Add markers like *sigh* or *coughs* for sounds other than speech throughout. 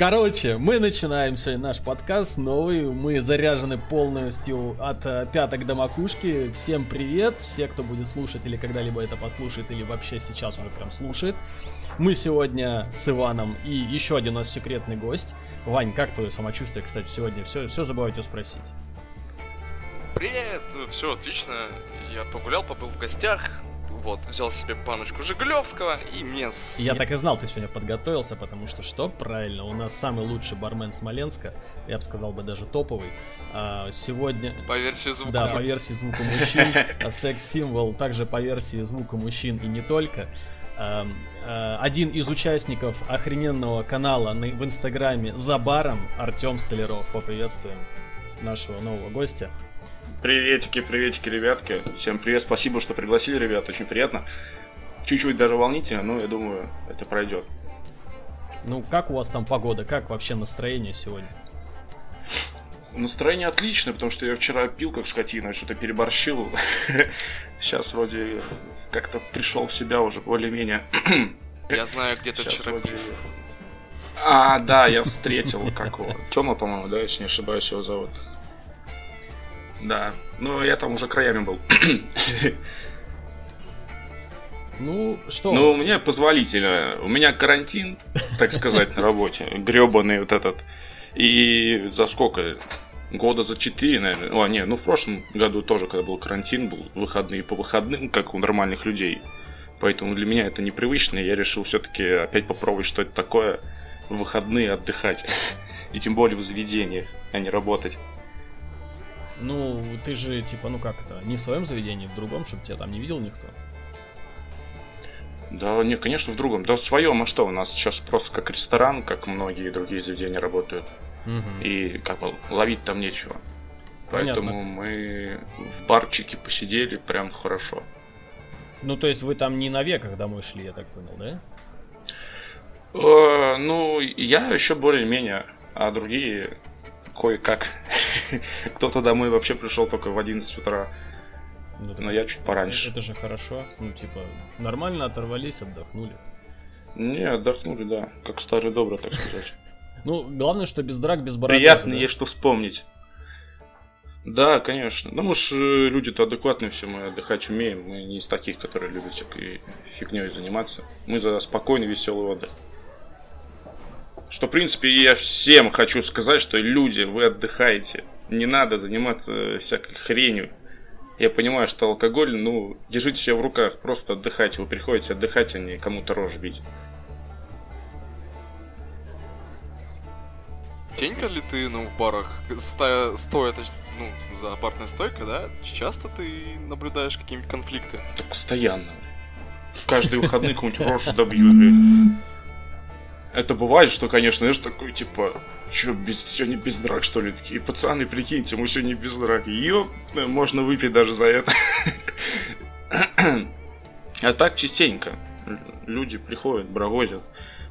Короче, мы начинаем сегодня наш подкаст новый. Мы заряжены полностью от э, пяток до макушки. Всем привет, все, кто будет слушать или когда-либо это послушает, или вообще сейчас уже прям слушает. Мы сегодня с Иваном и еще один у нас секретный гость. Вань, как твое самочувствие, кстати, сегодня? Все, все забывайте спросить. Привет, все отлично. Я погулял, побыл в гостях, вот, взял себе баночку Жигулевского и мне... С... Я так и знал, ты сегодня подготовился, потому что что? Правильно, у нас самый лучший бармен Смоленска, я бы сказал бы даже топовый. А, сегодня... По версии звука. Да, по версии звука мужчин. А секс-символ также по версии звука мужчин и не только. А, один из участников охрененного канала в инстаграме за баром Артем Столяров. Поприветствуем нашего нового гостя. Приветики, приветики, ребятки. Всем привет, спасибо, что пригласили, ребят, очень приятно. Чуть-чуть даже волнительно, но я думаю, это пройдет. Ну, как у вас там погода? Как вообще настроение сегодня? Настроение отличное, потому что я вчера пил как скотина, что-то переборщил. *laughs* Сейчас вроде как-то пришел в себя уже более-менее. Я знаю, где ты вчера вроде... пил. А, да, я встретил, как его, Тёма, по-моему, да, если не ошибаюсь, его зовут. Да. Ну, я там уже краями был. *coughs* Ну, что? Ну, меня позволительно. У меня карантин, так сказать, на работе. Гребаный вот этот. И за сколько? Года за четыре, наверное. О, не, ну в прошлом году тоже, когда был карантин, был выходные по выходным, как у нормальных людей. Поэтому для меня это непривычно, и я решил все-таки опять попробовать, что это такое в выходные отдыхать. *laughs* И тем более в заведениях, а не работать. Ну, ты же, типа, ну как это, не в своем заведении, в другом, чтобы тебя там не видел никто? Да, не, конечно, в другом. Да в своем, а что? У нас сейчас просто как ресторан, как многие другие заведения работают. Угу. И как бы ловить там нечего. Понятно. Поэтому мы в барчике посидели прям хорошо. Ну, то есть вы там не на веках домой шли, я так понял, да? Э, ну, я еще более-менее, а другие кое-как. *laughs* Кто-то домой вообще пришел только в 11 утра. Ну, Но я чуть пораньше. Это же хорошо. Ну, типа, нормально оторвались, отдохнули. Не, отдохнули, да. Как старый добрый, так сказать. *laughs* Ну, главное, что без драк, без бороды. Приятно есть что вспомнить. Да, конечно. Ну, мы же э, люди-то адекватные все, мы отдыхать умеем. Мы не из таких, которые любят всякой фигней заниматься. Мы за спокойный, веселый отдых. Что, в принципе, я всем хочу сказать, что люди, вы отдыхаете. Не надо заниматься всякой хренью. Я понимаю, что алкоголь, ну, держите себя в руках, просто отдыхайте. Вы приходите отдыхать, а не кому-то рожь бить. Частенько ли ты ну, в барах, стоя, стоя ну, за барной стойкой, да? Часто ты наблюдаешь какие-нибудь конфликты? Да постоянно. Каждые выходные какую-нибудь рожь добью, блядь. Это бывает, что, конечно, знаешь, такой, типа, что, без, сегодня без драк, что ли? Такие, пацаны, прикиньте, мы сегодня без драк. Ёп, можно выпить даже за это. *clears throat* А так частенько. Люди приходят, бровозят,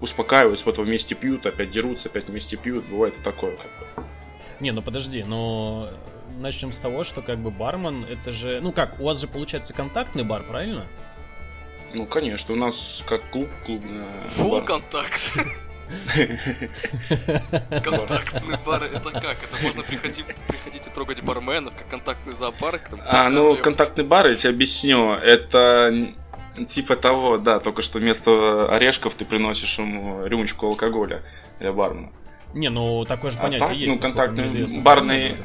успокаиваются, потом вместе пьют, опять дерутся, опять вместе пьют. Бывает и такое, как бы. Не, ну подожди, но начнем с того, что как бы бармен, это же, ну как, у вас же получается контактный бар, правильно? Ну, конечно, у нас как клуб, клуб. Фул контакт. *laughs* Контактный бар, это как? Это можно приходить, приходить и трогать барменов, как контактный зоопарк? Там, а, ну, контактный бар, я тебе объясню, это типа того, да, только что вместо орешков ты приносишь ему рюмочку алкоголя для бармена. Не, ну такое же а понятие так, есть. Ну, контактный барный,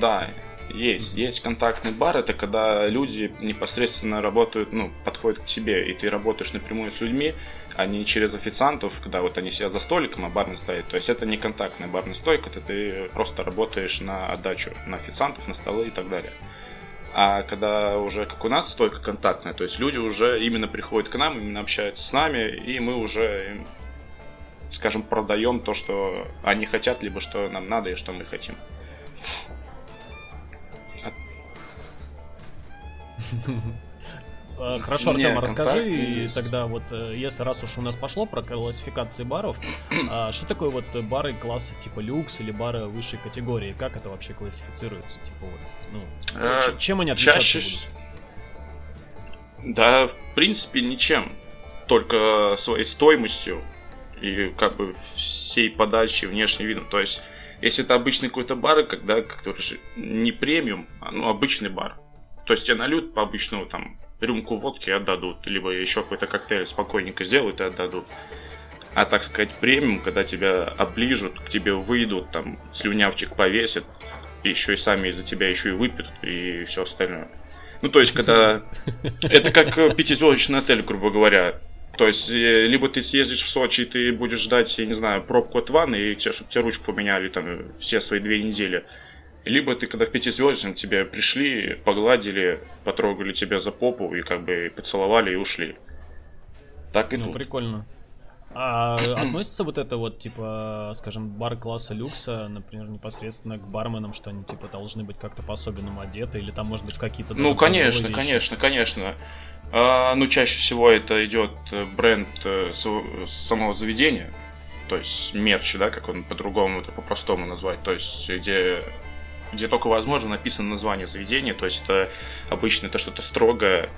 да, есть. Есть контактный бар, это когда люди непосредственно работают, ну, подходят к тебе, и ты работаешь напрямую с людьми, а не через официантов, когда вот они сидят за столиком, а бармен стоит. То есть это не контактная барная стойка, это ты просто работаешь на отдачу на официантов, на столы и так далее. А когда уже, как у нас, стойка контактная, то есть люди уже именно приходят к нам, именно общаются с нами, и мы уже, скажем, продаем то, что они хотят, либо что нам надо и что мы хотим. *laughs* хорошо, Артем, расскажи и тогда вот, э, если раз уж у нас пошло про классификации баров, *clears throat* а что такое вот бары класса типа люкс или бары высшей категории? Как это вообще классифицируется? Типа вот, ну, а, чем они отличаются чаще... будут? Да, в принципе, ничем. Только своей стоимостью и как бы всей подачей, внешним видом. То есть, если это обычный какой-то бар, когда который же не премиум, а ну, обычный бар. То есть тебе нальют по обычному там рюмку водки отдадут, либо еще какой-то коктейль спокойненько сделают и отдадут. А так сказать, премиум, когда тебя оближут, к тебе выйдут, там, слюнявчик повесят, и еще и сами из-за тебя еще и выпьют, и все остальное. Ну, то есть, когда... *laughs* Это как пятизвездочный отель, грубо говоря. То есть, э, либо ты съездишь в Сочи, и ты будешь ждать, я не знаю, пробку от ванны, и тебе, чтобы тебе ручку поменяли там все свои две недели. Либо ты, когда в пятизвездочном, тебе пришли, погладили, потрогали тебя за попу и как бы поцеловали и ушли. Так и ну, тут. прикольно. А *clears throat* относится вот это вот, типа, скажем, бар класса люкса, например, непосредственно к барменам, что они, типа, должны быть как-то по-особенному одеты, или там, может быть, какие-то... Ну, конечно, конечно, конечно. А, ну, чаще всего это идет э, бренд э, самого заведения, то есть мерч, да, как он по-другому это по-простому назвать, то есть где где только возможно написано название заведения, то есть это обычно это что-то строгое,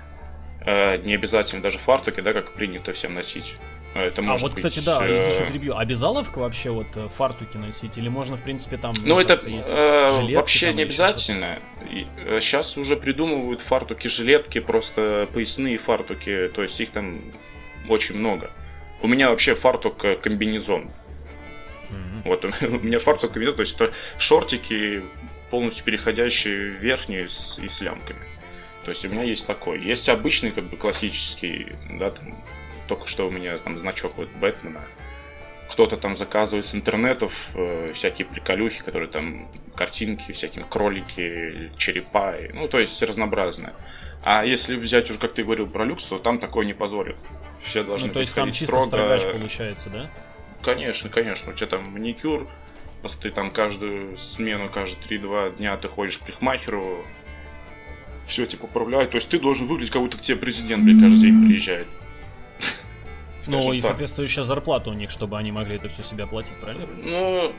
э, не обязательно даже фартуки, да, как принято всем носить. Это а вот, быть, кстати, да, э... если перебью, обязаловка вообще вот э, фартуки носить или можно, в принципе, там... Ну, ну это э, жилетки, вообще там, не обязательно. Сейчас э, уже придумывают фартуки, жилетки, просто поясные фартуки, то есть их там очень много. У меня вообще фартук э, комбинезон. Mm-hmm. Вот *laughs* у меня фартук комбинезон, то есть это шортики, полностью переходящие в верхние с, и с лямками. То есть у меня есть такой. Есть обычный, как бы классический, да, там только что у меня там значок вот Бэтмена. Кто-то там заказывает с интернетов э, всякие приколюхи, которые там картинки, всякие кролики, черепа, и, ну, то есть разнообразное. А если взять уже, как ты говорил про люкс, то там такое не позволят. Все должны ну, то есть там чисто строго... строгач получается, да? Конечно, конечно. У тебя там маникюр, просто ты там каждую смену, каждые 3-2 дня ты ходишь к парикмахеру, все типа управляют. То есть ты должен выглядеть, как будто к тебе президент, блядь, каждый день приезжает. *laughs* Ну и соответствующая зарплата у них, чтобы они могли это все себе оплатить, правильно? Ну,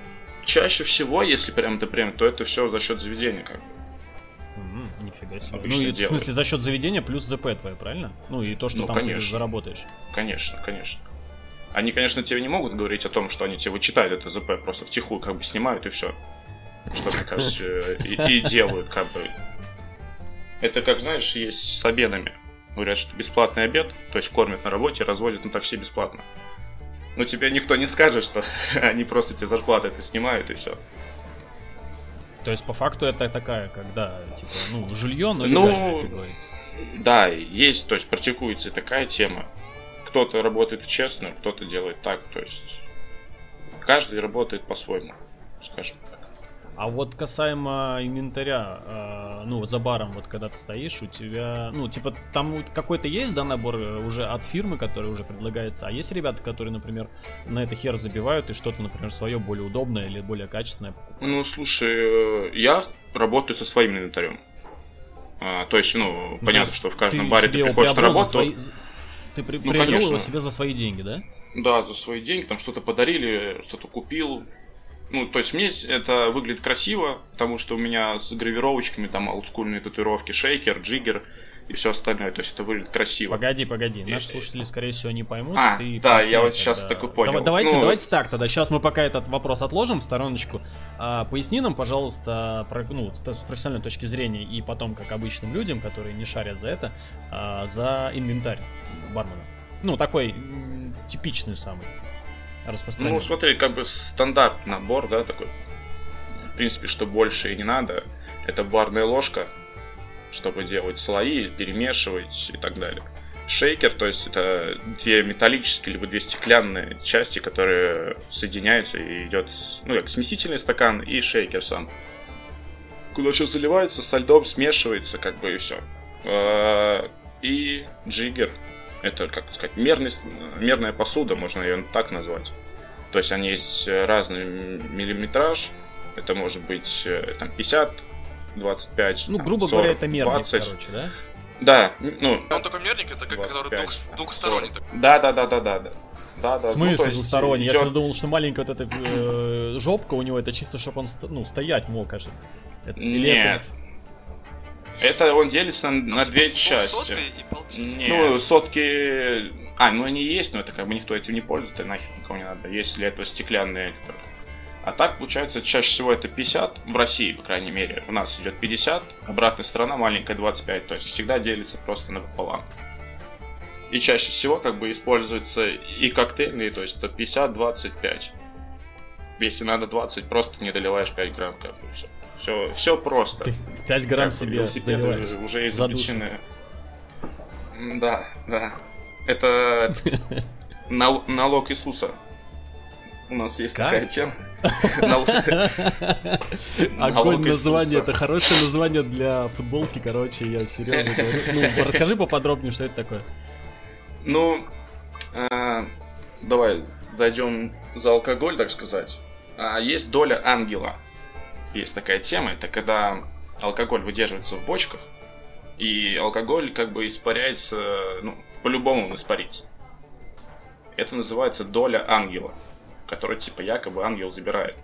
чаще всего, если прям это прям, то это все за счет заведения, как бы. Mm, нифига себе. Обычно ну, и, в смысле, за счет заведения плюс ЗП твоя, правильно? Ну, и то, что ну, там конечно. ты заработаешь. Конечно, конечно. Они, конечно, тебе не могут говорить о том, что они тебе вычитают это ЗП, просто втихую как бы снимают и все. Что, мне кажется, и, и делают, как бы. Это как, знаешь, есть с обедами. Говорят, что бесплатный обед, то есть кормят на работе, развозят на такси бесплатно. Но тебе никто не скажет, что *laughs* они просто тебе зарплаты это снимают и все. То есть, по факту, это такая, когда, типа, ну, жилье, но ну, как говорится. Да, есть, то есть, практикуется такая тема. Кто-то работает в честную, кто-то делает так, то есть, каждый работает по-своему, скажем так. А вот касаемо инвентаря, э, ну вот за баром, вот когда ты стоишь, у тебя, ну типа там какой-то есть, да, набор э, уже от фирмы, который уже предлагается, а есть ребята, которые, например, на это хер забивают и что-то, например, свое более удобное или более качественное? Ну, слушай, э, я работаю со своим инвентарем. А, то есть, ну, ну понятно, что в каждом баре ты приходишь на работу. Свои... Ты при... ну, приобрел его себе за свои деньги, да? Да, за свои деньги, там что-то подарили, что-то купил, ну, то есть мне это выглядит красиво, потому что у меня с гравировочками там олдскульные татуировки, шейкер, джиггер и все остальное. То есть это выглядит красиво. Погоди, погоди. Наши слушатели, скорее всего, не поймут. А, ты да, я вот сейчас да. так и понял. Давайте, ну... давайте так тогда. Сейчас мы пока этот вопрос отложим в стороночку. А, поясни нам, пожалуйста, про, ну, с профессиональной точки зрения и потом, как обычным людям, которые не шарят за это, а, за инвентарь бармена. Ну, такой типичный самый распространен? Ну, смотри, как бы стандарт набор, да, такой. В принципе, что больше и не надо. Это барная ложка, чтобы делать слои, перемешивать и так далее. Шейкер, то есть это две металлические либо две стеклянные части, которые соединяются и идет, ну, как смесительный стакан и шейкер сам. Куда все заливается, со льдом смешивается, как бы и все. А, и джиггер, это, как сказать, мерный, мерная посуда, можно ее так назвать. То есть они есть разный миллиметраж. Это может быть э, там 50, 25, Ну, грубо 40, говоря, это мерник, 20. короче, да? Да, ну... Он такой мерник, это как 25, который двух, двухсторонний. Да, да, да, да, да, да. Да, да. В смысле ну, двухсторонний? Идет... Я всегда думал, что маленькая вот эта э, жопка у него, это чисто, чтобы он ну, стоять мог, аж. Это, Нет. Это... Это он делится на, на Типа две части. и полтинник. Ну, сотки... А, ну они есть, но это как бы никто этим не пользуется, нахер никому не надо. Есть для этого стеклянные... А так, получается, чаще всего это 50, в России, по крайней мере. У нас идет 50, обратная сторона маленькая 25, то есть всегда делится просто напополам. И чаще всего как бы используются и коктейльные, то есть это 50-25. Если надо 20, просто не доливаешь 5 грамм, как бы все. Все, все просто. Ты 5 грамм Как себе заливаешь. уже изучены. Да, да. Это *laughs* нал- налог Иисуса. У нас есть Как? такая тема. *laughs* Огонь название, это хорошее название для футболки, короче, я серьезно говорю. *laughs* Ну, расскажи поподробнее, что это такое. Ну, э, давай зайдем за алкоголь, так сказать. А, Есть доля ангела. Есть такая тема. Это когда алкоголь выдерживается в бочках, и алкоголь как бы испаряется, ну, по-любому он испарится. Это называется доля ангела, которую типа якобы ангел забирает.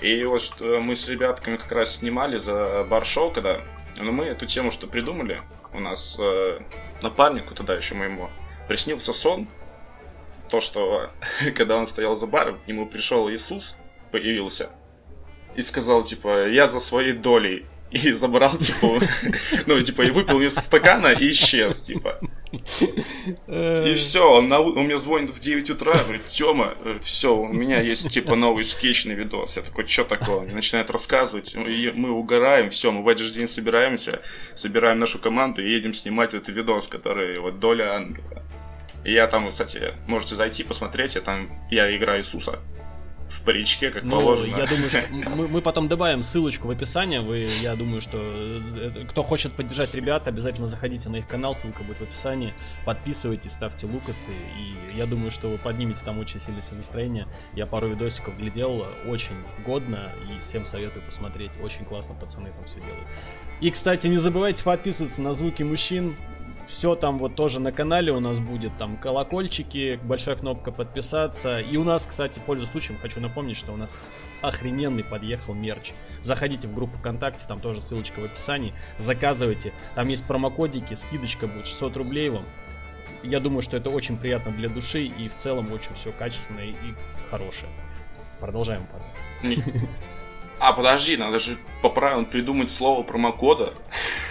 И вот что мы с ребятками как раз снимали за бар-шоу, когда но мы эту тему что придумали, у нас э, напарнику тогда еще моему приснился сон, то, что *laughs* когда он стоял за баром, к нему пришел Иисус, появился, и сказал, типа, я за своей долей. И забрал, типа, *laughs* ну, типа, и выпил из стакана и исчез, типа. Э, И все, он, на, он мне звонит в 9 утра, говорит, Тёма, все, у меня есть, типа, новый скетчный видос. Я такой, что такое? Он начинает рассказывать, и мы угораем, все, мы в этот же день собираемся, собираем нашу команду и едем снимать этот видос, который вот доля ангела. И я там, кстати, можете зайти посмотреть, я там, я играю Иисуса в паричке, как Ну, положено. я думаю, что *laughs* мы, мы потом добавим ссылочку в описании. Вы, я думаю, что э, кто хочет поддержать ребят, обязательно заходите на их канал, ссылка будет в описании. Подписывайтесь, ставьте лукасы. И я думаю, что вы поднимете там очень сильно себе настроение. Я пару видосиков глядел, очень годно, и всем советую посмотреть. Очень классно пацаны там все делают. И, кстати, не забывайте подписываться на звуки мужчин. Все там вот тоже на канале у нас будет, там колокольчики, большая кнопка подписаться. И у нас, кстати, пользуясь случаем, хочу напомнить, что у нас охрененный подъехал мерч. Заходите в группу ВКонтакте, там тоже ссылочка в описании. Заказывайте, там есть промокодики, скидочка будет 600 рублей вам. Я думаю, что это очень приятно для души и в целом очень все качественное и хорошее. Продолжаем, Павел. *laughs* А, подожди, надо же по правилам придумать слово промокода.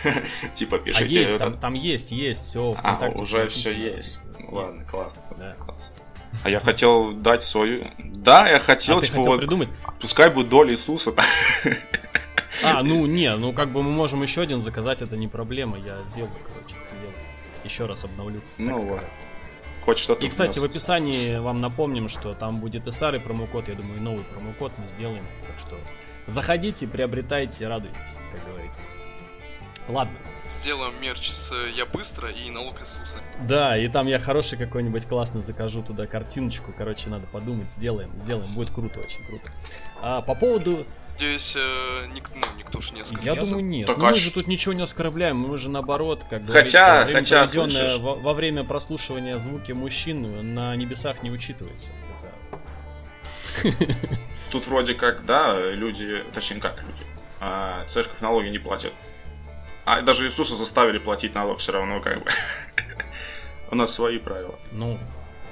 *laughs* Типа А пишите есть, это- там, там есть, есть, все. А, уже все есть. Ну, Ладно, классно. Да. классно. А я хотел дать свою... Да, я хотел, а типа, хотел вот, придумать? пускай будет доля Иисуса. А, ну не, ну как бы мы можем еще один заказать, это не проблема, я сделаю, короче, дело. Еще раз обновлю, Ну вот. Хоть что-то... И, кстати, в описании вам напомним, что там будет и старый промокод, я думаю, и новый промокод мы сделаем. Так что заходите, приобретайте, радуйтесь, как говорится. Ладно. Сделаем мерч с э, «Я быстро» и «Налог Иисуса». Да, и там я хороший какой-нибудь классный закажу туда картиночку. Короче, надо подумать, сделаем, сделаем. Будет круто, очень круто. А по поводу Надеюсь, э, ник- ну, никто ж не Я оскорбится. думаю, нет. Так Ну, а мы ш- же тут ничего не оскорбляем, мы же наоборот, как Хотя- говорится, время, хотя, слышишь? во, во время прослушивания звуки мужчин на небесах не учитывается. Это- *laughs* Тут вроде как, да, люди... Точнее, как люди. а, церковь налоги не платит. А даже Иисуса заставили платить налог все равно, как бы. *laughs* У нас свои правила. Ну,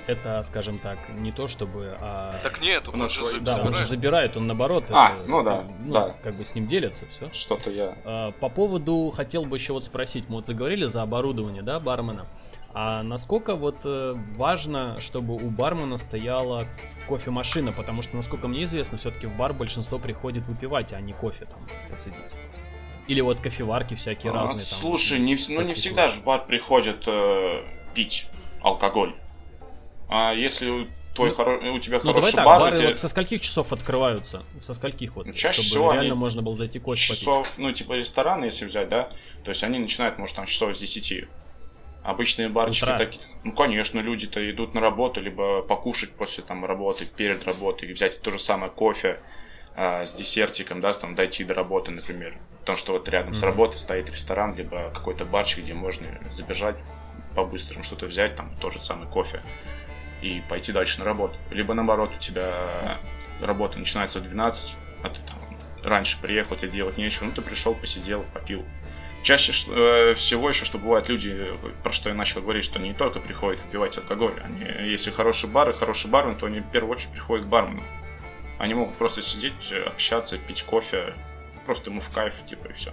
это, скажем так, не то чтобы, а... Так нет, У он нас же свои- заб- Да, он же забирает. забирает, он наоборот. А, это, ну да, ну, да. Как бы с ним делятся, все. Что-то я... А, По поводу, хотел бы еще вот спросить, мы вот заговорили за оборудование, да, бармена. А насколько вот э, важно, чтобы у бармена стояла кофемашина, потому что, насколько мне известно, все-таки в бар большинство приходит выпивать, а не кофе там подсадить. Или вот кофеварки всякие А, разные. там. Слушай, не, вс- ну не всегда же в бар приходят э, пить алкоголь. А если у твой Ну, хоро- у тебя Ну давай хороший так, бар, бары где вот со скольких часов открываются? Со скольких вот? Чаще чтобы всего реально они можно было зайти кофе попить. часов, ну типа рестораны, если взять, да, то есть они начинают, может, там часов с 10. Обычные барчики Утра. такие. Ну, конечно, люди-то идут на работу, либо покушать после там работы, перед работой, и взять то же самое кофе а, с десертиком, да, там дойти до работы, например. Потому что вот рядом с Мгм. работой стоит ресторан, либо какой-то барчик, где можно забежать по-быстрому что-то взять, там тот же самый кофе, и пойти дальше на работу. Либо наоборот, у тебя работа начинается в 12, а ты там раньше приехал, тебе делать нечего, ну ты пришел, посидел, попил. Чаще э, всего еще, что бывают люди, про что я начал говорить, что они не только приходят выпивать алкоголь. Они, если хороший бар и хороший бармен, то они в первую очередь приходят к бармену. Они могут просто сидеть, общаться, пить кофе, просто ему в кайф, типа, и все.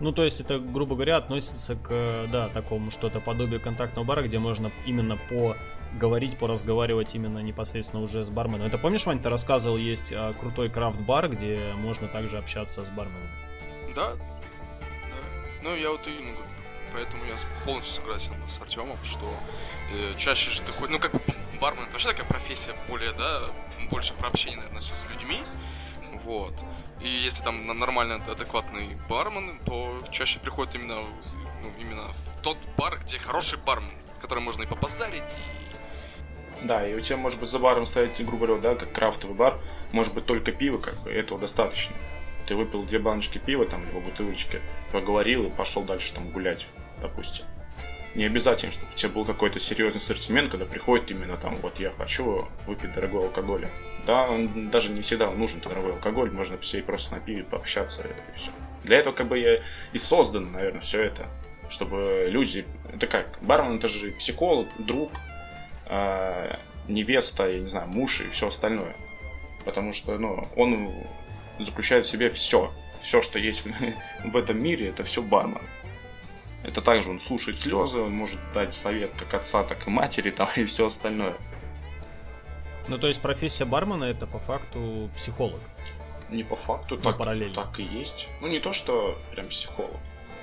Ну, то есть это, грубо говоря, относится к, да, такому что-то подобие контактного бара, где можно именно по говорить, поразговаривать именно непосредственно уже с барменом. Это помнишь, Вань, ты рассказывал, есть а, крутой крафт-бар, где можно также общаться с барменом? Да. Ну, я вот и, ну, поэтому я полностью согласен с Артемом, что э, чаще же такой, ну, как бармен, вообще такая профессия более, да, больше про общение, наверное, с людьми, вот. И если там нормальный, адекватный бармен, то чаще приходит именно, ну, именно в тот бар, где хороший бармен, в котором можно и побазарить, и да, и у тебя может быть за баром стоять, грубо говоря, да, как крафтовый бар, может быть только пиво, как бы, этого достаточно. Ты выпил две баночки пива, там, либо бутылочки, поговорил и пошел дальше там гулять, допустим. Не обязательно, чтобы у тебя был какой-то серьезный ассортимент, когда приходит именно там, вот я хочу выпить дорогого алкоголя. Да, он даже не всегда нужен дорогой алкоголь, можно посидеть просто на пиве, пообщаться и все. Для этого как бы я и создан, наверное, все это. Чтобы люди... Это как? Бармен это же психолог, друг, э, невеста, я не знаю, муж и все остальное. Потому что, ну, он заключает в себе все. Все, что есть в, *laughs* в этом мире, это все бармен. Это также он слушает слезы, он может дать совет как отца, так и матери там, *laughs* и все остальное. Ну, то есть профессия бармена это по факту психолог. Не по факту, ну, так, параллельно. так и есть. Ну, не то, что прям психолог.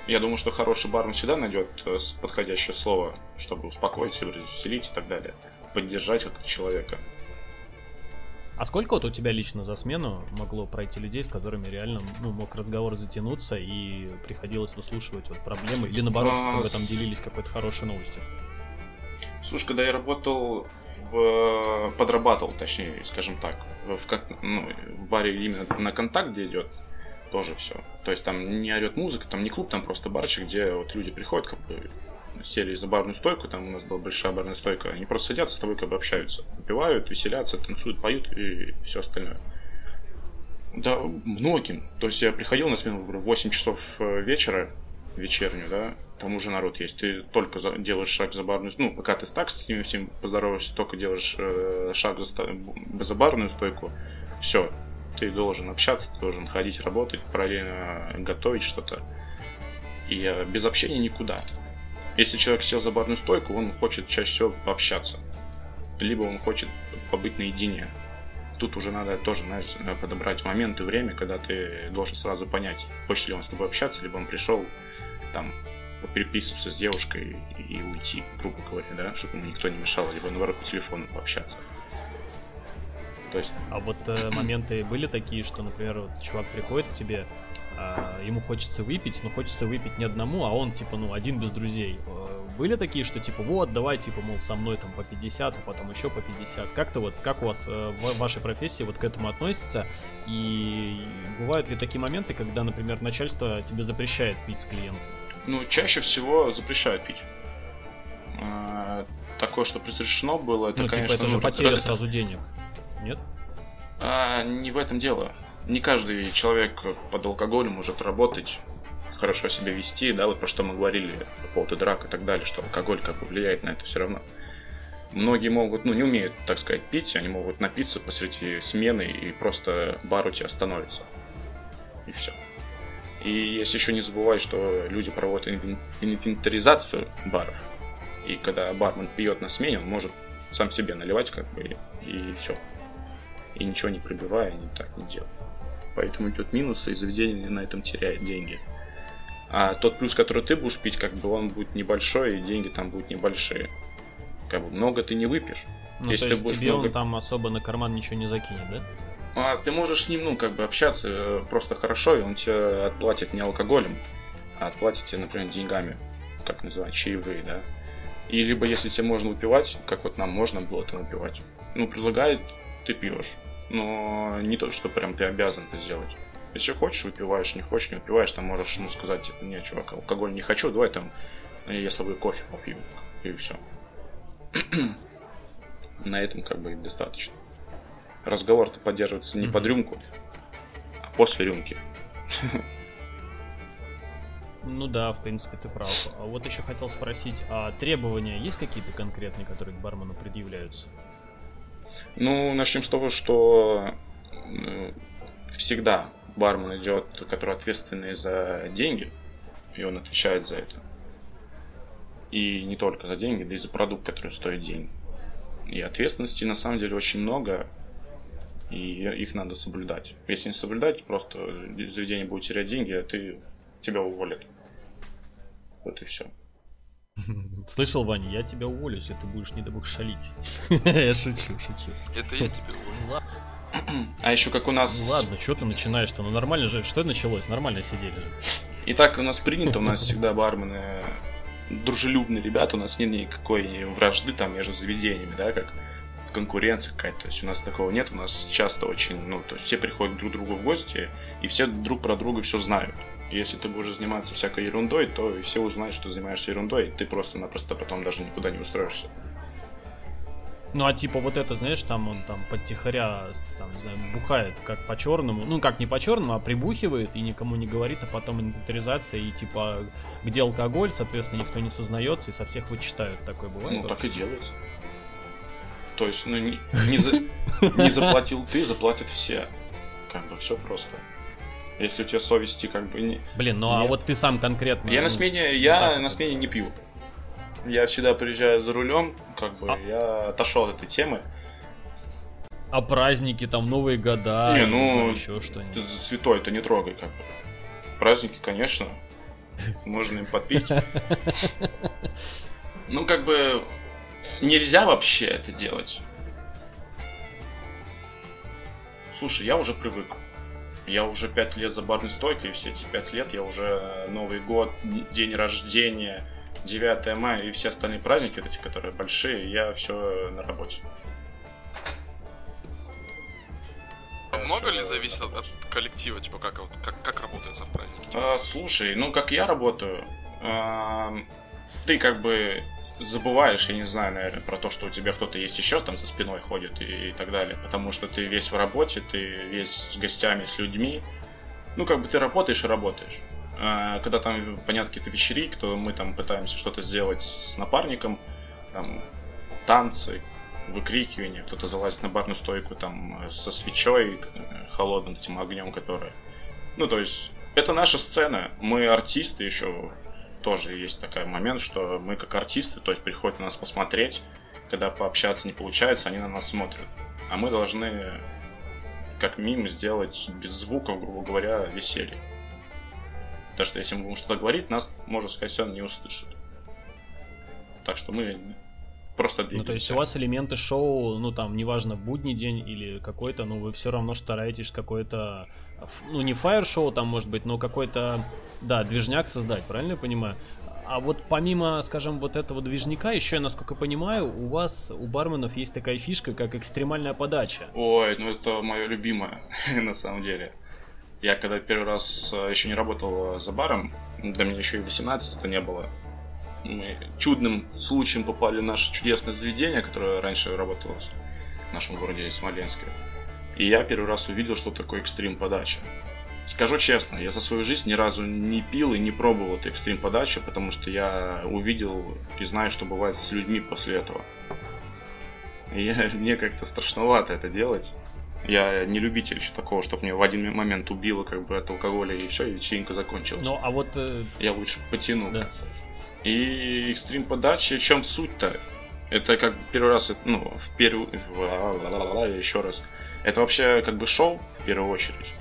Я думаю, что хороший бармен всегда найдет э, подходящее слово, чтобы успокоить, развеселить и так далее. Поддержать как человека. А сколько вот у тебя лично за смену могло пройти людей, с которыми реально ну, мог разговор затянуться и приходилось выслушивать вот проблемы? Или наоборот, а... с тобой там делились какой-то хорошей новостью? Слушай, когда я работал в... подрабатывал, точнее, скажем так, в, как, ну, в баре именно на контакт, где идет, тоже все. То есть там не орет музыка, там не клуб, там просто барчик, где вот люди приходят, как бы сели за барную стойку, там у нас была большая барная стойка, они просто садятся с тобой как бы общаются, выпивают, веселятся, танцуют, поют и все остальное. Да, многим. То есть я приходил на смену, говорю, в 8 часов э, вечера, вечернюю, да, там уже народ есть. Ты только за, делаешь шаг за барную, ну, пока ты так с ними всем поздороваешься, только делаешь э, шаг за, за барную стойку, все, ты должен общаться, ты должен ходить работать, параллельно готовить что-то. И э, без общения никуда. Если человек сел за барную стойку, он хочет чаще всего пообщаться. Либо он хочет побыть наедине. Тут уже надо тоже, знаешь, подобрать момент и время, когда ты должен сразу понять, хочет ли он с тобой общаться, либо он пришел там переписываться с девушкой и уйти, грубо говоря, да, чтобы ему никто не мешал, либо наоборот по телефону пообщаться. То есть... А вот э, моменты были такие, что, например, вот чувак приходит к тебе, а, ему хочется выпить, но хочется выпить не одному, а он, типа, ну, один без друзей. Э, были такие, что, типа, вот, давай, типа, мол, со мной там по 50, а потом еще по 50. Как-то вот, как у вас э, в вашей профессии вот к этому относится? И бывают ли такие моменты, когда, например, начальство тебе запрещает пить с клиентом? Ну, чаще всего запрещают пить. А, такое, что разрешено было, это, ну, конечно типа, это же потеря это... сразу денег. Нет? А, не в этом дело не каждый человек под алкоголем может работать, хорошо себя вести, да, вот про что мы говорили по поводу драк и так далее, что алкоголь как бы влияет на это все равно. Многие могут, ну, не умеют, так сказать, пить, они могут напиться посреди смены, и просто бар у тебя становится. И все. И если еще не забывать, что люди проводят инвентаризацию баров, и когда бармен пьет на смене, он может сам себе наливать, как бы, и все. И ничего не прибивая, ни так не делая поэтому идет минус, и заведение на этом теряет деньги. А тот плюс, который ты будешь пить, как бы он будет небольшой, и деньги там будут небольшие. Как бы много ты не выпьешь. Ну, Если то есть ты будешь тебе много... он там особо на карман ничего не закинет, да? А ты можешь с ним, ну, как бы общаться э, просто хорошо, и он тебе отплатит не алкоголем, а отплатит тебе, например, деньгами, как называют, чаевые, да. И либо если тебе можно выпивать, как вот нам можно было это выпивать, ну, предлагает, ты пьешь но не то, что прям ты обязан это сделать. Если хочешь, выпиваешь, не хочешь, не выпиваешь, там можешь ему сказать, типа, нет, чувак, алкоголь не хочу, давай там, я с тобой кофе попью, и все. *clears throat* На этом как бы достаточно. Разговор-то поддерживается не под рюмку, а после рюмки. Ну да, в принципе, ты прав. А вот еще хотел спросить, а требования есть какие-то конкретные, которые к бармену предъявляются? Ну, начнем с того, что э, всегда бармен идет, который ответственный за деньги, и он отвечает за это. И не только за деньги, да и за продукт, который стоит деньги. И ответственности на самом деле очень много, и их надо соблюдать. Если не соблюдать, просто заведение будет терять деньги, а ты тебя уволят. Вот и все. *laughs* Слышал, Ваня, я тебя уволю, если ты будешь, не дай бог, шалить. *laughs* Я шучу, шучу. Это я тебя уволю. А еще как у нас... Ну ладно, что ты начинаешь-то? Ну нормально же, что началось? Нормально сидели же. И так у нас принято, у нас всегда бармены дружелюбные ребята, у нас нет никакой вражды там между заведениями, да, как конкуренция какая-то. То есть у нас такого нет, у нас часто очень, ну, то есть все приходят друг к другу в гости, и все друг про друга все знают. Если ты будешь заниматься всякой ерундой, то все узнают, что занимаешься ерундой, и ты просто-напросто потом даже никуда не устроишься. Ну а типа вот это, знаешь, там он там подтихаря, там, не знаю, бухает как по черному, ну как не по черному, а прибухивает и никому не говорит, а потом инвентаризация и типа где алкоголь, соответственно, никто не сознается и со всех вычитают. Такое бывает? Ну так и делается. То есть, ну не, не, за, не заплатил ты, заплатят все. Как бы все просто. Если у тебя совести как бы не. Блин, ну а нет. а вот ты сам конкретно. Я ну, на смене, я так. на смене не пью. Я всегда приезжаю за рулем, как бы А- я отошел от этой темы. А праздники, там, Новые года, Не, ну, еще что-нибудь. святой это не трогай, как бы. Праздники, конечно, можно им подпить. *laughs* Ну, как бы, нельзя вообще это делать. Слушай, я уже привык. Я уже пять лет за барной стойкой, и все эти пять лет я уже Новый год, день рождения, 9 мая и все остальные праздники, вот эти, которые большие, я все на работе. Много ли зависит от, от коллектива, типа как, вот- как, как работается в празднике? Типа, А, слушай, ну как я работаю, ам, ты как бы забываешь, я не знаю, наверное, про то, что у тебя кто-то есть еще там за спиной ходит и, и так далее, потому что ты весь в работе, ты весь с гостями, с людьми, ну как бы ты работаешь и работаешь. А, когда там, понятно, какие-то вечеринки, то мы там пытаемся что-то сделать с напарником, там танцы, выкрикивание, кто-то залазит на барную стойку там со свечой, холодным этим огнем, который... Ну, то есть, это наша сцена, мы артисты еще, тоже есть такой момент, что мы как артисты, то есть приходят на нас посмотреть, когда пообщаться не получается, они на нас смотрят. А мы должны, как мим, сделать без звуков, грубо говоря, веселье. Потому что если мы будем что-то говорить, нас, можно сказать, равно не услышат. Так что мы просто Ну, двигаемся. то есть у вас элементы шоу, ну, там, неважно, будний день или какой-то, ну, вы все равно стараетесь какой-то, ну, не фаер-шоу там, может быть, но какой-то, да, движняк создать, правильно я понимаю? А вот помимо, скажем, вот этого движняка, еще, насколько я понимаю, у вас, у барменов есть такая фишка, как экстремальная подача. Ой, ну это мое любимое, *laughs* на самом деле. Я когда первый раз э, еще не работал э, за баром, да мне еще и 18 это не было. Мы чудным случаем попали в наше чудесное заведение, которое раньше работало в нашем городе Смоленске. И я первый раз увидел, что такое экстрим подача. Скажу честно, я за свою жизнь ни разу не пил и не пробовал эту экстрим подачу, потому что я увидел и знаю, что бывает с людьми после этого. И я- *laughs* мне как-то страшновато это делать. Я не любитель еще такого, чтобы мне в один момент убило как бы от алкоголя и все, и вечеринка закончилась. Ну, а вот, э, Я лучше потяну. да. И экстрим подачи, в чем суть-то? Это как первый раз, ну, в первую... Еще раз. Это вообще как бы шоу, в первую очередь.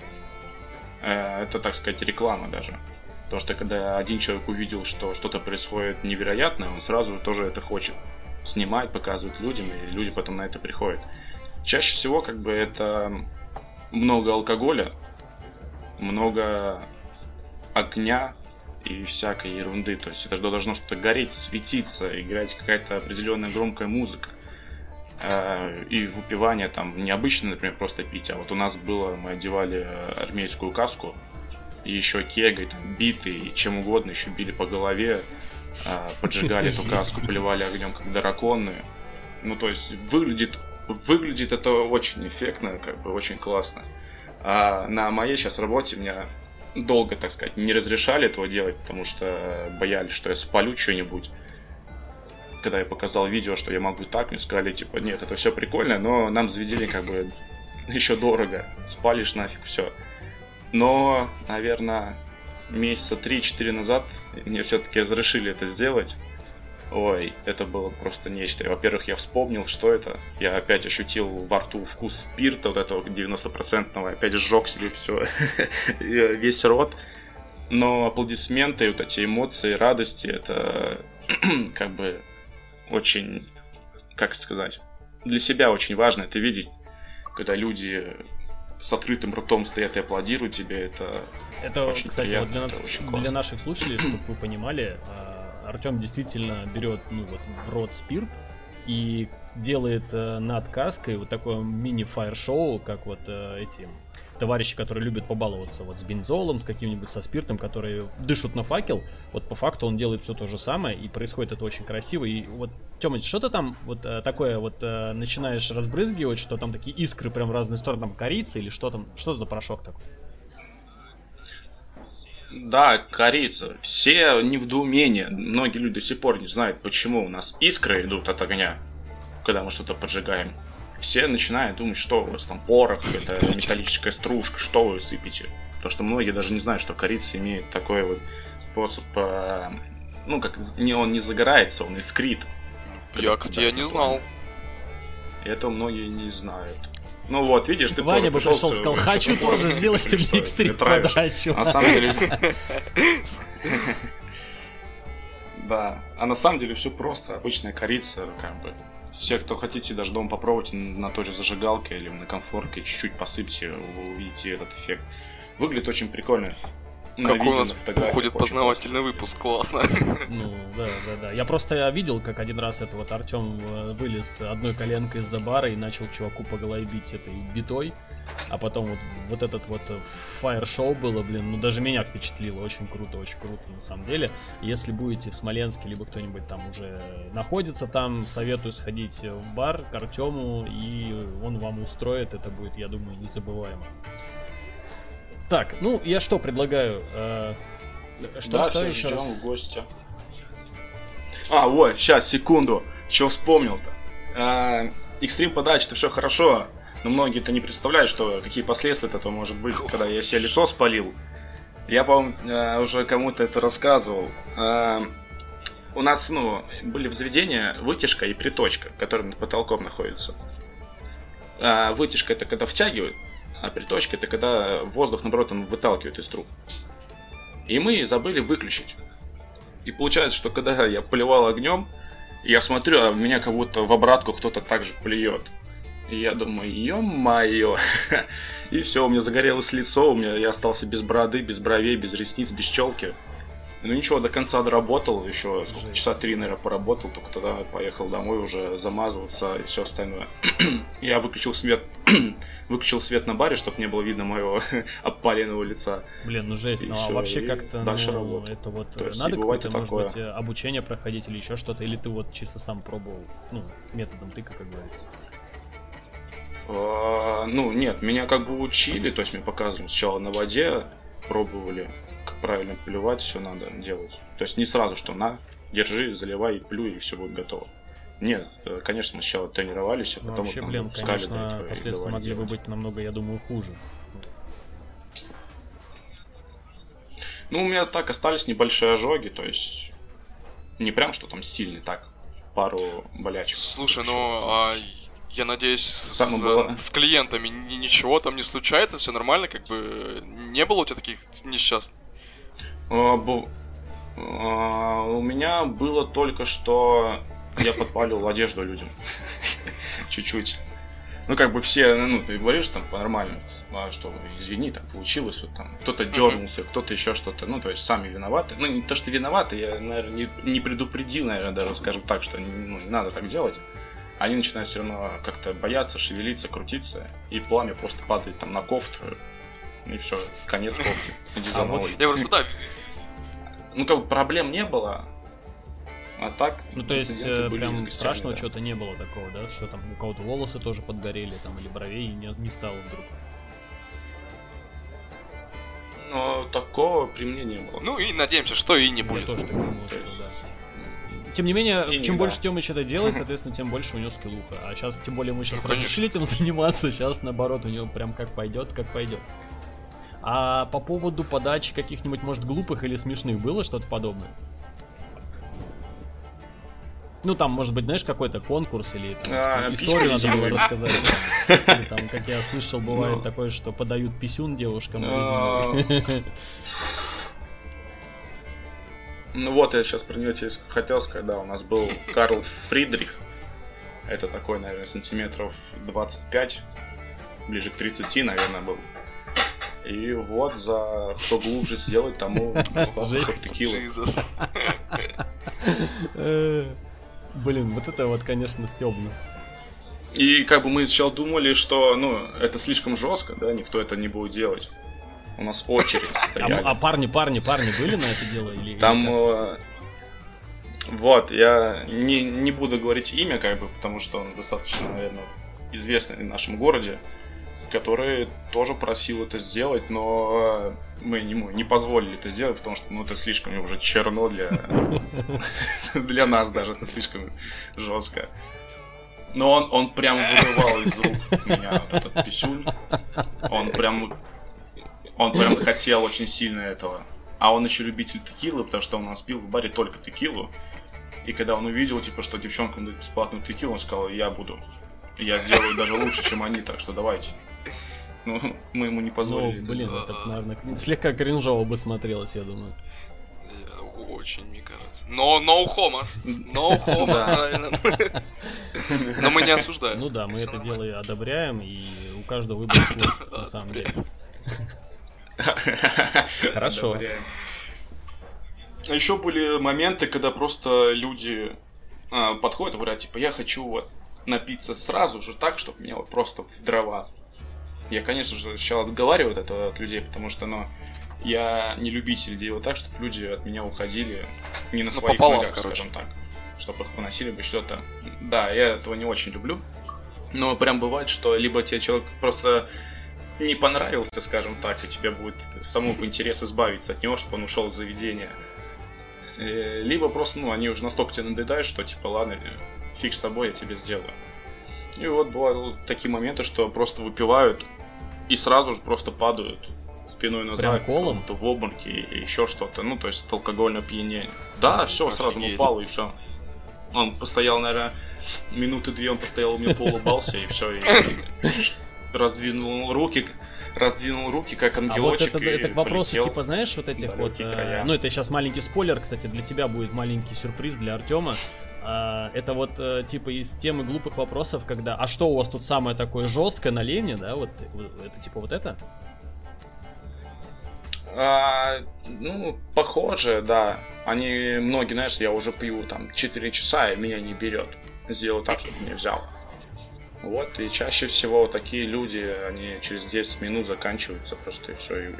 Э, Это, так сказать, реклама даже. Потому что когда один человек увидел, что что-то происходит невероятное, он сразу тоже это хочет снимать, показывать людям, и люди потом на это приходят. Чаще всего как бы это много алкоголя, много огня и всякой ерунды. То есть это должно что-то гореть, светиться, играть какая-то определенная громкая музыка. Э, И выпивание там необычно, например, просто пить. А вот у нас было, мы одевали армейскую каску, и еще кегой, там, биты, и чем угодно, еще били по голове, э, поджигали эту каску, поливали огнем, как драконы. Ну, то есть выглядит, выглядит это очень эффектно, как бы очень классно. А на моей сейчас работе меня долго, так сказать, не разрешали этого делать, потому что боялись, что я спалю что-нибудь. Когда я показал видео, что я могу так, мне сказали, типа, нет, это все прикольно, но нам заведение как бы *laughs* еще дорого. Спалишь нафиг все. Но, наверное, месяца 3-4 назад мне все-таки разрешили это сделать. Ой, это было просто нечто. Во-первых, я вспомнил, что это. Я опять ощутил во рту вкус спирта, вот этого 90-процентного. Опять сжег себе все, *laughs* весь рот. Но аплодисменты, вот эти эмоции, радости, это *clears throat* как бы очень, как сказать, для себя очень важно это видеть, когда люди с открытым ртом стоят и аплодируют тебе, это Это, очень кстати, приятно, вот для, это для наших слушателей, чтобы вы понимали, а, Артем действительно берет, ну вот, в рот спирт и делает э, над каской вот такое мини-фаер-шоу, как вот э, эти товарищи, которые любят побаловаться вот с бензолом, с каким-нибудь со спиртом, которые дышат на факел, вот по факту он делает все то же самое, и происходит это очень красиво. И вот, Тёма, что ты там вот э, такое вот э, начинаешь разбрызгивать, что там такие искры прям в разные стороны, там корица или что там, что это за порошок такой? Да, корица. Все не в недоумение. Многие люди до сих пор не знают, почему у нас искры идут от огня, когда мы что-то поджигаем. Все начинают думать, что у вас там порох, это металлическая стружка, что вы сыпете. Потому что многие даже не знают, что корица имеет такой вот способ, э, ну как не он не загорается, он искрит. Я, кстати, я не знал. Это многие не знают. Ну вот, видишь, ты Ваня бы пришел и сказал, хочу тоже, сделайте мне экстрим подачу. На самом деле... *laughs* Да, а на самом деле все просто, обычная корица, как бы. Все, кто хотите даже дома попробовать на той же зажигалке или на комфорке, чуть-чуть посыпьте, вы увидите этот эффект. Выглядит очень прикольно. Какой у нас уходит познавательный выпуск, классно. Ну, да, да, да. Я просто видел, как один раз это вот Артем э, вылез одной коленкой из-за бара и начал чуваку по голове бить этой битой. А потом вот, вот этот вот фаер-шоу было, блин, ну даже меня впечатлило. Очень круто, очень круто на самом деле. Если будете в Смоленске, либо кто-нибудь там уже находится там, советую сходить в бар к Артему, и он вам устроит. Это будет, я думаю, незабываемо. Так, ну я что предлагаю? Э, что, да, что еще раз? в гости. А, вот, сейчас, секунду. Что вспомнил-то? Э, экстрим подачи, это все хорошо, но многие-то не представляют, что какие последствия это может быть, когда я себе лицо спалил. Я, по-моему, э, уже кому-то это рассказывал. Э, у нас, ну, были в заведении вытяжка и приточка, которые над потолком находятся. Вытяжка это когда втягивают, а приточка это когда воздух, наоборот, он выталкивает из труб. И мы забыли выключить. И получается, что когда я поливал огнем, я смотрю, а меня как будто в обратку кто-то также плюет. И я думаю, ё-моё. *laughs* И все, у меня загорелось лицо, у меня я остался без бороды, без бровей, без ресниц, без челки. Ну ничего, до конца доработал, еще часа три, наверное, поработал, только тогда поехал домой уже замазываться и все остальное. *clears throat* Я выключил свет, *clears throat* выключил свет на баре, чтобы не было видно моего *laughs* опаленного лица. Блин, ну жесть, и ну а вообще как-то, дальше ну, работа. это вот То есть, надо какое-то, может такое. быть, обучение проходить или еще что-то, или ты вот чисто сам пробовал, ну, методом тыка, как говорится? А, ну, нет, меня как бы учили, то есть мне показывали сначала на воде, пробовали, как правильно плевать, все надо делать. То есть не сразу, что на, держи, заливай, плюй, и все будет готово. Нет, э, конечно, мы сначала тренировались, а ну, потом вообще, вот блин, конечно, последствия могли делать. бы быть намного, я думаю, хуже. Ну, у меня так остались небольшие ожоги, то есть не прям что там сильный, так, пару болячек. Слушай, ну, а я надеюсь, с, было... с клиентами ничего там не случается, все нормально, как бы не было у тебя таких несчастных? А, бу... а, у меня было только что я подпалил одежду людям. *laughs* Чуть-чуть. Ну, как бы все, ну, ты говоришь там по-нормальному, а что, извини, так получилось, вот там, кто-то дернулся, кто-то еще что-то, ну, то есть сами виноваты. Ну, не то, что виноваты, я, наверное, не, не предупредил, наверное, даже, скажем так, что ну, не надо так делать они начинают все равно как-то бояться, шевелиться, крутиться, и пламя просто падает там на кофту, и все, конец кофты. Иди за а новой. Я просто да. Ну, как бы проблем не было, а так, ну то есть э, прям страшного да. чего-то не было такого, да? Что там у кого-то волосы тоже подгорели, там, или бровей не, не стало вдруг. Но такого при мне не было. Ну и надеемся, что и не Я будет. тоже так думал, что да. Тем не менее, И не чем да. больше Тёмыч это делает, *laughs* соответственно, тем больше у него скиллуха. А сейчас, тем более, мы сейчас Ну, разрешили этим *laughs* заниматься, сейчас, наоборот, у него прям как пойдет, как пойдет. А по поводу подачи каких-нибудь, может, глупых или смешных было что-то подобное? Ну, там, может быть, знаешь, какой-то конкурс или там, А, историю надо было рассказать. *laughs* Или там, как я слышал, бывает Ну. такое, что подают писюн девушкам. А, резиновый. *laughs* Ну вот, я сейчас про него тебе хотел сказать, да, у нас был Карл Фридрих. Это такой, наверное, сантиметров 25, ближе к 30, наверное, был. И вот за кто глубже сделать, тому *laughs* Жесть. текилы. Блин, вот это вот, конечно, стебно. И как бы мы сначала думали, что, ну, это слишком жестко, да, никто это не будет делать. У нас очередь А, стояли. а парни, парни, парни были на это дело или? Там, или э, вот, я не, не буду говорить имя, как бы, потому что он достаточно, наверное, известный в нашем городе, который тоже просил это сделать, но э, мы ему не позволили это сделать, потому что, ну, это слишком уже черно для, *laughs* для нас даже, это слишком жестко. Но он, он прям вырывал из рук меня вот этот писюль. Он прям, он прям хотел очень сильно этого. А он еще любитель текилы, потому что он у нас пил в баре только текилу. И когда он увидел, типа, что девчонкам дают бесплатную текилу, он сказал, я буду. Я сделаю даже лучше, чем они, так что давайте. Ну, мы ему не Ну, позволили. это блин, это, наверное, слегка кринжово бы смотрелось, я думаю. Я- Очень, мне кажется. Но no homo. No homo, правильно. Но мы не осуждаем. Ну да, мы это дело и одобряем, и у каждого выбор свой, на самом деле. *laughs* Хорошо. А еще были моменты, когда просто люди а, подходят и говорят, типа, я хочу вот напиться сразу же так, чтобы меня вот просто в дрова. Я, конечно же, сначала отговариваю от этого от людей, потому что, ну, я не любитель делать так, чтобы люди от меня уходили не на Ну, своих пополам, ногах, короче. скажем так. Чтобы их поносили бы что-то. Да, я этого не очень люблю. Но прям бывает, что либо тебе человек просто не понравился, скажем так, и тебе будет самому интерес избавиться от него, чтобы он ушел из заведения. Э, Либо просто, ну, они уже настолько тебе надоедают, что типа, ладно, фиг с тобой, я тебе сделаю. И вот бывают такие моменты, что просто выпивают и сразу же просто падают спиной назад, Прям колом? то в обмороке и еще что-то, ну, то есть от алкогольного опьянения. Да, все, сразу он Офигеть. упал и все. Он постоял, наверное, минуты две он постоял, у меня поулыбался и все, и *laughs* раздвинул руки, раздвинул руки, как А вот ангелочек, это, и это к вопросу, полетел. типа, знаешь, вот этих вот... э, края. ну, это сейчас маленький спойлер, кстати, для тебя будет маленький сюрприз для Артема. Это вот, э, типа, из темы глупых вопросов, когда... А что у вас тут самое такое жесткое на лене, да? Вот, это, типа, вот это? А, ну, похоже, да. Они, многие, знаешь, я уже пью там 4 часа, и меня не берет. Сделал так, чтобы меня взял. Вот, и чаще всего такие люди, они через 10 минут заканчиваются просто, и все, и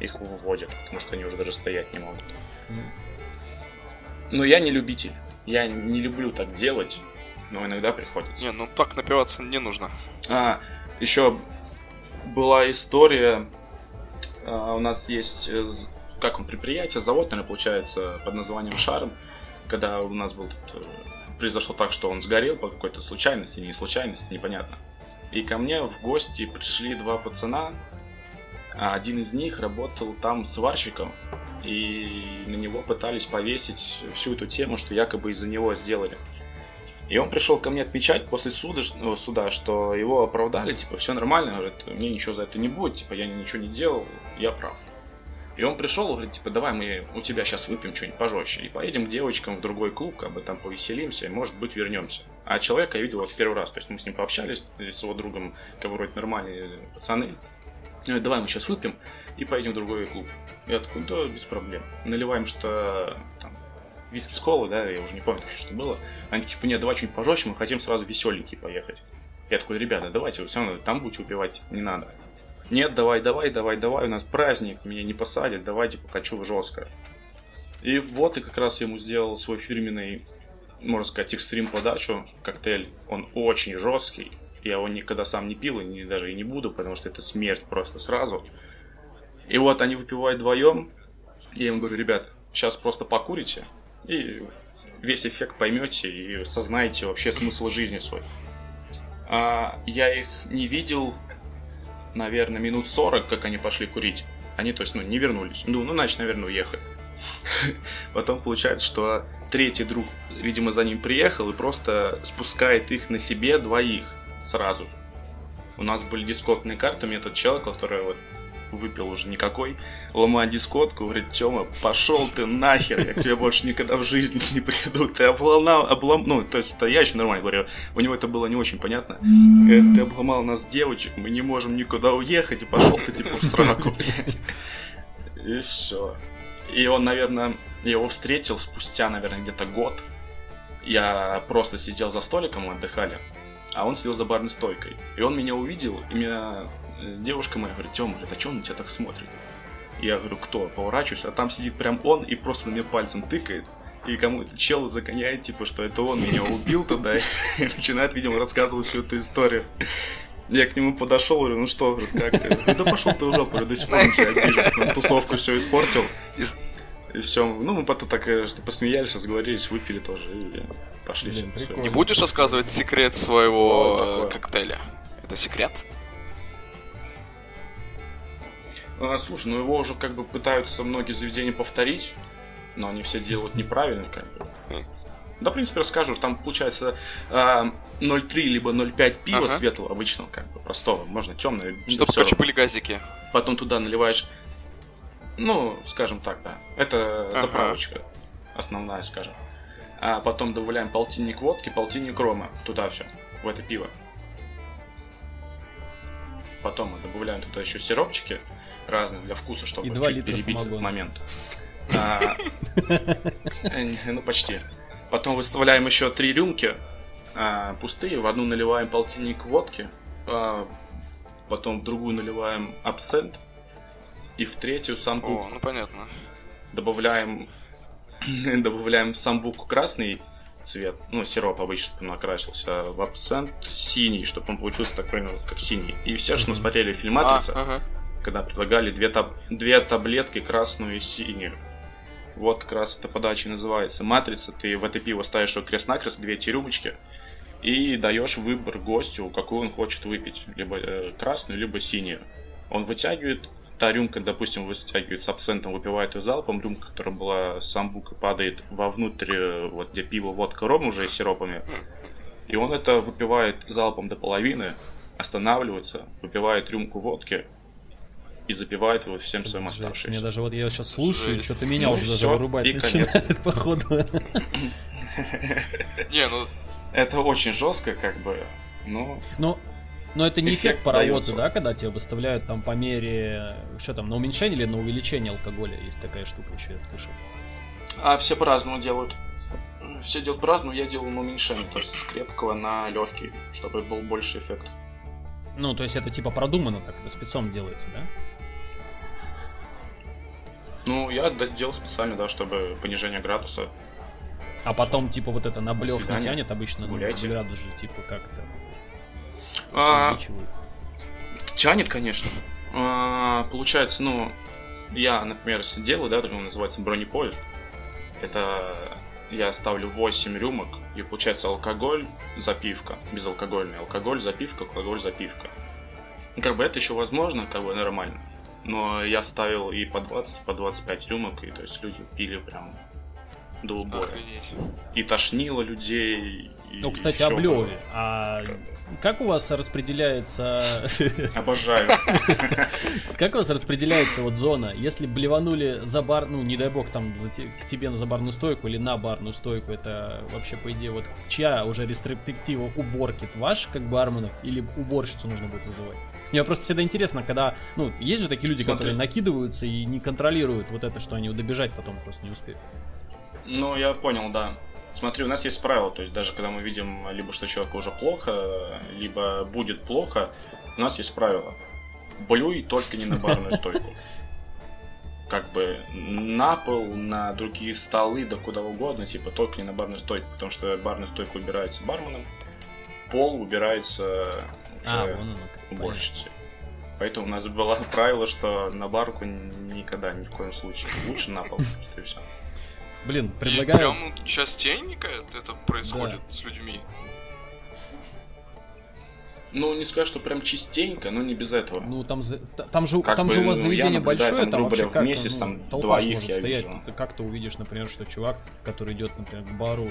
их выводят, потому что они уже даже стоять не могут. Но я не любитель. Я не люблю так делать, но иногда приходится. Не, ну так напиваться не нужно. А, еще была история. а, у нас есть, э, как он, предприятие, завод, наверное, получается, под названием Шарм. Когда у нас был тут, э, произошло так, что он сгорел по какой-то случайности, не случайности, непонятно. И ко мне в гости пришли два пацана. а Один из них работал там сварщиком, и на него пытались повесить всю эту тему, что якобы из-за него сделали. И он пришел ко мне отмечать после суда, ну, суда, что его оправдали, типа, все нормально, говорит, мне ничего за это не будет, типа, я ничего не делал, я прав. И он пришел, говорит, типа, давай мы у тебя сейчас выпьем что-нибудь пожестче, и поедем к девочкам в другой клуб, как бы там повеселимся, и, может быть, вернемся. А человека я видел вот в первый раз, то есть мы с ним пообщались, с его другом, как вроде нормальные пацаны. Давай мы сейчас выпьем и поедем в другой клуб. Я такой, да, без проблем. Наливаем что там, виски с колы, да, я уже не помню, что было. Они типа, нет, давай что-нибудь пожестче, мы хотим сразу веселенький поехать. Я такой, ребята, давайте, вы все равно там будете убивать, не надо. Нет, давай, давай, давай, давай, у нас праздник, меня не посадят, давайте, хочу жестко. И вот и как раз ему сделал свой фирменный, можно сказать, экстрим подачу, коктейль. Он очень жесткий, я его никогда сам не пил и не, даже и не буду, потому что это смерть просто сразу. И вот они выпивают вдвоем. Я им говорю, ребят, сейчас просто покурите, и весь эффект поймете и сознаете вообще смысл жизни свой. А я их не видел, наверное, минут 40, как они пошли курить. Они, то есть, ну, не вернулись. Ну, ну, значит, наверное, уехали. *laughs* Потом получается, что третий друг, видимо, за ним приехал и просто спускает их на себе двоих сразу. У нас были дискотные карты, мне этот человек, который вот выпил уже никакой, ломает дискотку, говорит, Тёма, пошел ты нахер, я к тебе больше никогда в жизни не приду, ты обломал, облом... ну, то есть это я еще нормально говорю, у него это было не очень понятно, ты обломал нас девочек, мы не можем никуда уехать, и пошел ты типа в сраку, блядь. И все. И он, наверное, его встретил спустя, наверное, где-то год. Я просто сидел за столиком, мы отдыхали, а он сидел за барной стойкой. И он меня увидел, и меня девушка моя говорит, Тёма, это что он на тебя так смотрит? Я говорю, кто? Поворачиваюсь, а там сидит прям он и просто на меня пальцем тыкает. И кому-то чел загоняет, типа, что это он меня убил тогда, и *laughs* начинает, видимо, рассказывать всю эту историю. Я к нему подошел, говорю, ну что, говорит, как ты? Да пошел ты в жопу, говорю, до сих пор себя обижен. Он тусовку все испортил. И все. Ну, мы потом так э, что посмеялись, разговорились, выпили тоже и пошли Блин, все. Не будешь рассказывать секрет своего О, такое. э, коктейля? Это секрет? Слушай, ну его уже как бы пытаются многие заведения повторить, но они все делают неправильно, как бы. Да, в принципе, расскажу, там получается а, 0,3 либо 0,5 пива Ага. светлого обычного, как бы простого, можно темное. Чтобы короче были газики. Потом туда наливаешь, ну, скажем так, да, это Ага. заправочка основная, скажем. А потом добавляем полтинник водки, полтинник рома туда все, в это пиво. Потом мы добавляем туда еще сиропчики разные для вкуса, чтобы И два чуть литра перебить этот самогона. момент. *laughs* А, э, Ну, почти. Потом выставляем еще три рюмки а, пустые, в одну наливаем полтинник водки, а, потом в другую наливаем абсент, и в третью самбук О, ну понятно. добавляем *clears throat* добавляем в самбук красный цвет, ну, сироп обычно, чтобы он окрасился, а в абсент синий, чтобы он получился такой, ну, как синий. И все, что мы смотрели фильм А, «Матрица», ага. Когда предлагали две, таб- две таблетки, красную и синюю. Вот как раз эта подача называется. Матрица, ты в это пиво ставишь его крест-накрест, две эти рюмочки, и даешь выбор гостю, какую он хочет выпить. Либо э, красную, либо синюю. Он вытягивает, та рюмка, допустим, вытягивает с абсентом, выпивает ее залпом, рюмка, которая была с самбука, падает вовнутрь, э, вот где пиво, водка, ром уже с сиропами. И он это выпивает залпом до половины, останавливается, выпивает рюмку водки и запивает его всем своим Жесть, Мне оставшимся. даже вот я сейчас слушаю, что-то меня Ну уже и даже вырубать начинает, *laughs* походу. *laughs* Не, ну Это очень жестко, как бы, но Ну, но это не эффект Эффект паровоза, да, когда тебя выставляют там по мере, что там, на уменьшение или на увеличение алкоголя, есть такая штука еще, я слышал. А все по-разному делают. Все делают по-разному, я делаю на уменьшение, то есть с крепкого на легкий, чтобы был больше эффект. Ну, то есть это типа продумано так, это спецом делается, да? Ну, я делал специально, да, чтобы понижение градуса. А потом, типа, вот это на блев не тянет обычно, ну, Гуляйте. градус же, типа, как-то А, тянет, конечно. А, получается, ну, я, например, делаю, да, он называется бронепоезд. Это я ставлю 8 рюмок, и получается алкоголь, запивка, безалкогольный, алкоголь, запивка, алкоголь, запивка. Ну, Как бы это еще возможно, как бы нормально. Но я ставил и по 20, и по 25 рюмок, и то есть люди пили прям до убоя. охренеть. И тошнило людей. и Ну, кстати, о блеве. А как у вас распределяется... *laughs* Обожаю. *laughs* Как у вас распределяется вот зона? Если блеванули за бар, ну, не дай бог, там к тебе на забарную стойку или на барную стойку, это вообще, по идее, вот чья уже ретроспектива уборки? Ваш, как барменов, или уборщицу нужно будет вызывать? Мне просто всегда интересно, когда, ну, есть же такие люди, Смотри. которые накидываются и не контролируют вот это, что они добежать потом просто не успеют. Ну, я понял, да. Смотри, у нас есть правило, то есть даже когда мы видим либо что человеку уже плохо, либо будет плохо, у нас есть правило. Блюй только не на барную *laughs* стойку. Как бы на пол, на другие столы, да куда угодно, типа только не на барную стойку, потому что барная стойка убирается барменом, пол убирается А, уже вон оно. Уборщицей. Поэтому у нас было *laughs* правило, что на барку никогда, ни в коем случае. Лучше на пол, просто *laughs* и все. Блин, И предлагаю... прям частенько это происходит с людьми. Ну, не скажу, что прям частенько, но не без этого. Ну, там, там же, Как там бы, же у вас ну, я заведение большое, там, там грубо вообще говоря, в как месяц ну, там толпа ж двоих может я стоять. вижу. Ты как ты увидишь, например, что чувак, который идет, например, к бару,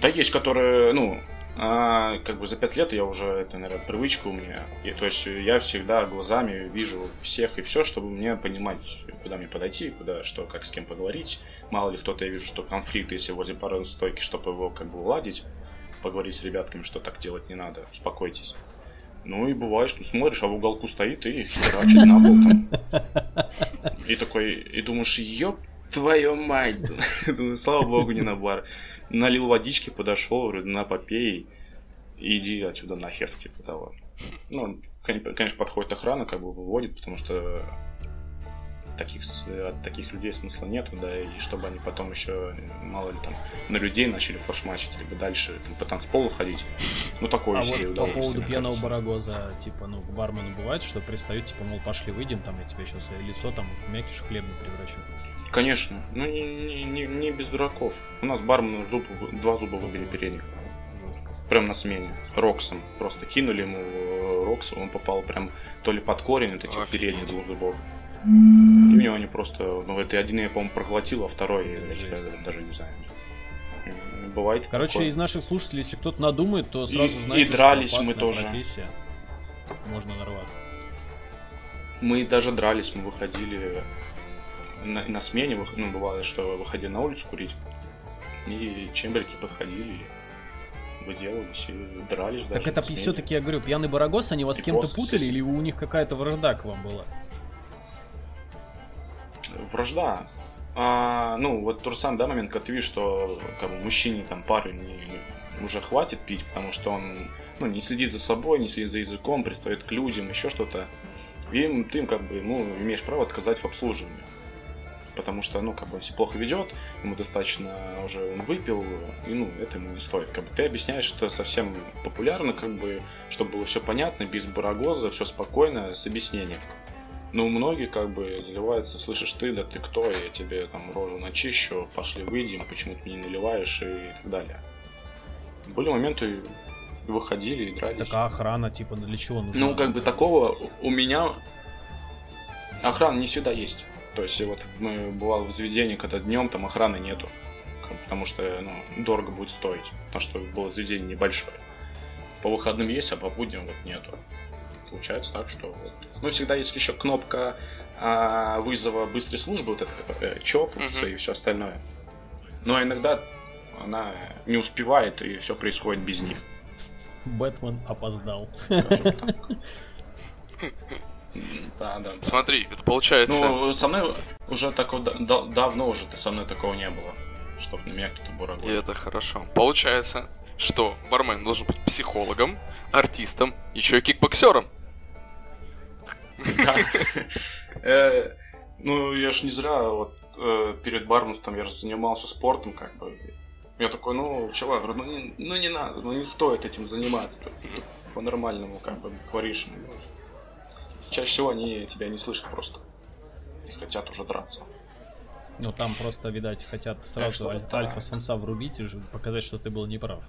Да есть, которые, ну, а, как бы за пять лет я уже, это, наверное, привычка у меня. И, то есть я всегда глазами вижу всех и все, чтобы мне понимать, куда мне подойти, куда, что, как с кем поговорить. Мало ли кто-то, я вижу, что конфликт, если возле пары стойки, чтобы его как бы уладить, поговорить с ребятками, что так делать не надо, успокойтесь. Ну и бывает, что смотришь, а в уголку стоит и херачит на пол там. И такой, и думаешь, ёб твою мать. *laughs* Слава богу, не на бар. Налил водички, подошел, говорю, на попей, иди отсюда нахер, типа того. Ну, кон- конечно, подходит охрана, как бы выводит, потому что таких, от таких людей смысла нету, да, и чтобы они потом еще, мало ли там, на людей начали форшмачить, либо дальше там, по танцполу ходить. Ну, такое а себе вот по поводу пьяного кажется. барагоза, типа, ну, к бармену бывает, что пристают, типа, мол, пошли выйдем, там, я тебе сейчас лицо там в мякиш хлебный превращу. Конечно, ну не, не, не, не без дураков. У нас бармен зуб, два зуба выбили передних. Прям на смене. Роксом. Просто кинули ему э, Рокс, он попал прям то ли под корень вот этих Офигеть. передних двух зубов. И у него они просто, ну это один я, по-моему, проглотил, а второй, я Жесть. даже не знаю. Бывает Короче, такое. из наших слушателей, если кто-то надумает, то И- сразу и знаете, дрались что мы тоже. профессия. Можно нарваться. Мы даже дрались, мы выходили на, на смене, ну, бывало, что выходили на улицу курить, и чемберки подходили, выделывались и дрались Так даже это на смене. все-таки, я говорю, пьяный барагос, они вас с кем-то путали, или у них какая-то вражда к вам была? Вражда. А, ну, вот тот же самый да, момент, когда ты видишь, что как бы, мужчине, там, парень не- уже хватит пить, потому что он ну, не следит за собой, не следит за языком, пристает к людям, еще что-то. И им, ты им как бы, ну, имеешь право отказать в обслуживании. Потому что, ну, как бы, себя плохо ведет, ему достаточно уже он выпил, и, ну, это ему не стоит. Как бы ты объясняешь, что совсем популярно, как бы, чтобы было все понятно, без барагоза, все спокойно, с объяснением. Ну, многие как бы заливаются, слышишь ты, да ты кто, я тебе там рожу начищу, пошли выйдем, почему ты мне не наливаешь и так далее. Были моменты, выходили дрались. Так а охрана, типа, для чего нужна? Ну, как бы такого у меня охрана не всегда есть. То есть вот мы бывало в заведении, когда днем там охраны нету. Потому что ну, дорого будет стоить. Потому что было заведение небольшое. По выходным есть, а по будням вот нету. Получается так, что вот. Ну, всегда есть еще кнопка а, вызова быстрой службы, вот это э, ЧОП Мгм. и все остальное. Но иногда она не успевает, и все происходит без них. Бэтмен опоздал. *laughs* Да, да. да. Смотри, это получается... Ну, со мной уже такого да- да- давно уже со мной такого не было. Чтоб на меня кто-то И бурагой. это хорошо. Получается, что бармен должен быть психологом, артистом, еще и кикбоксером. Э, Ну, я ж не зря вот э, перед барменством я же занимался спортом, как бы. Я такой, ну, чувак, ну не, ну не надо, ну не стоит этим заниматься. По-нормальному, как бы, говоришь. ну, Чаще всего они тебя не слышат просто. И хотят уже драться. Ну там просто, видать, хотят сразу что аль- альфа-самца врубить и показать, что ты был неправ.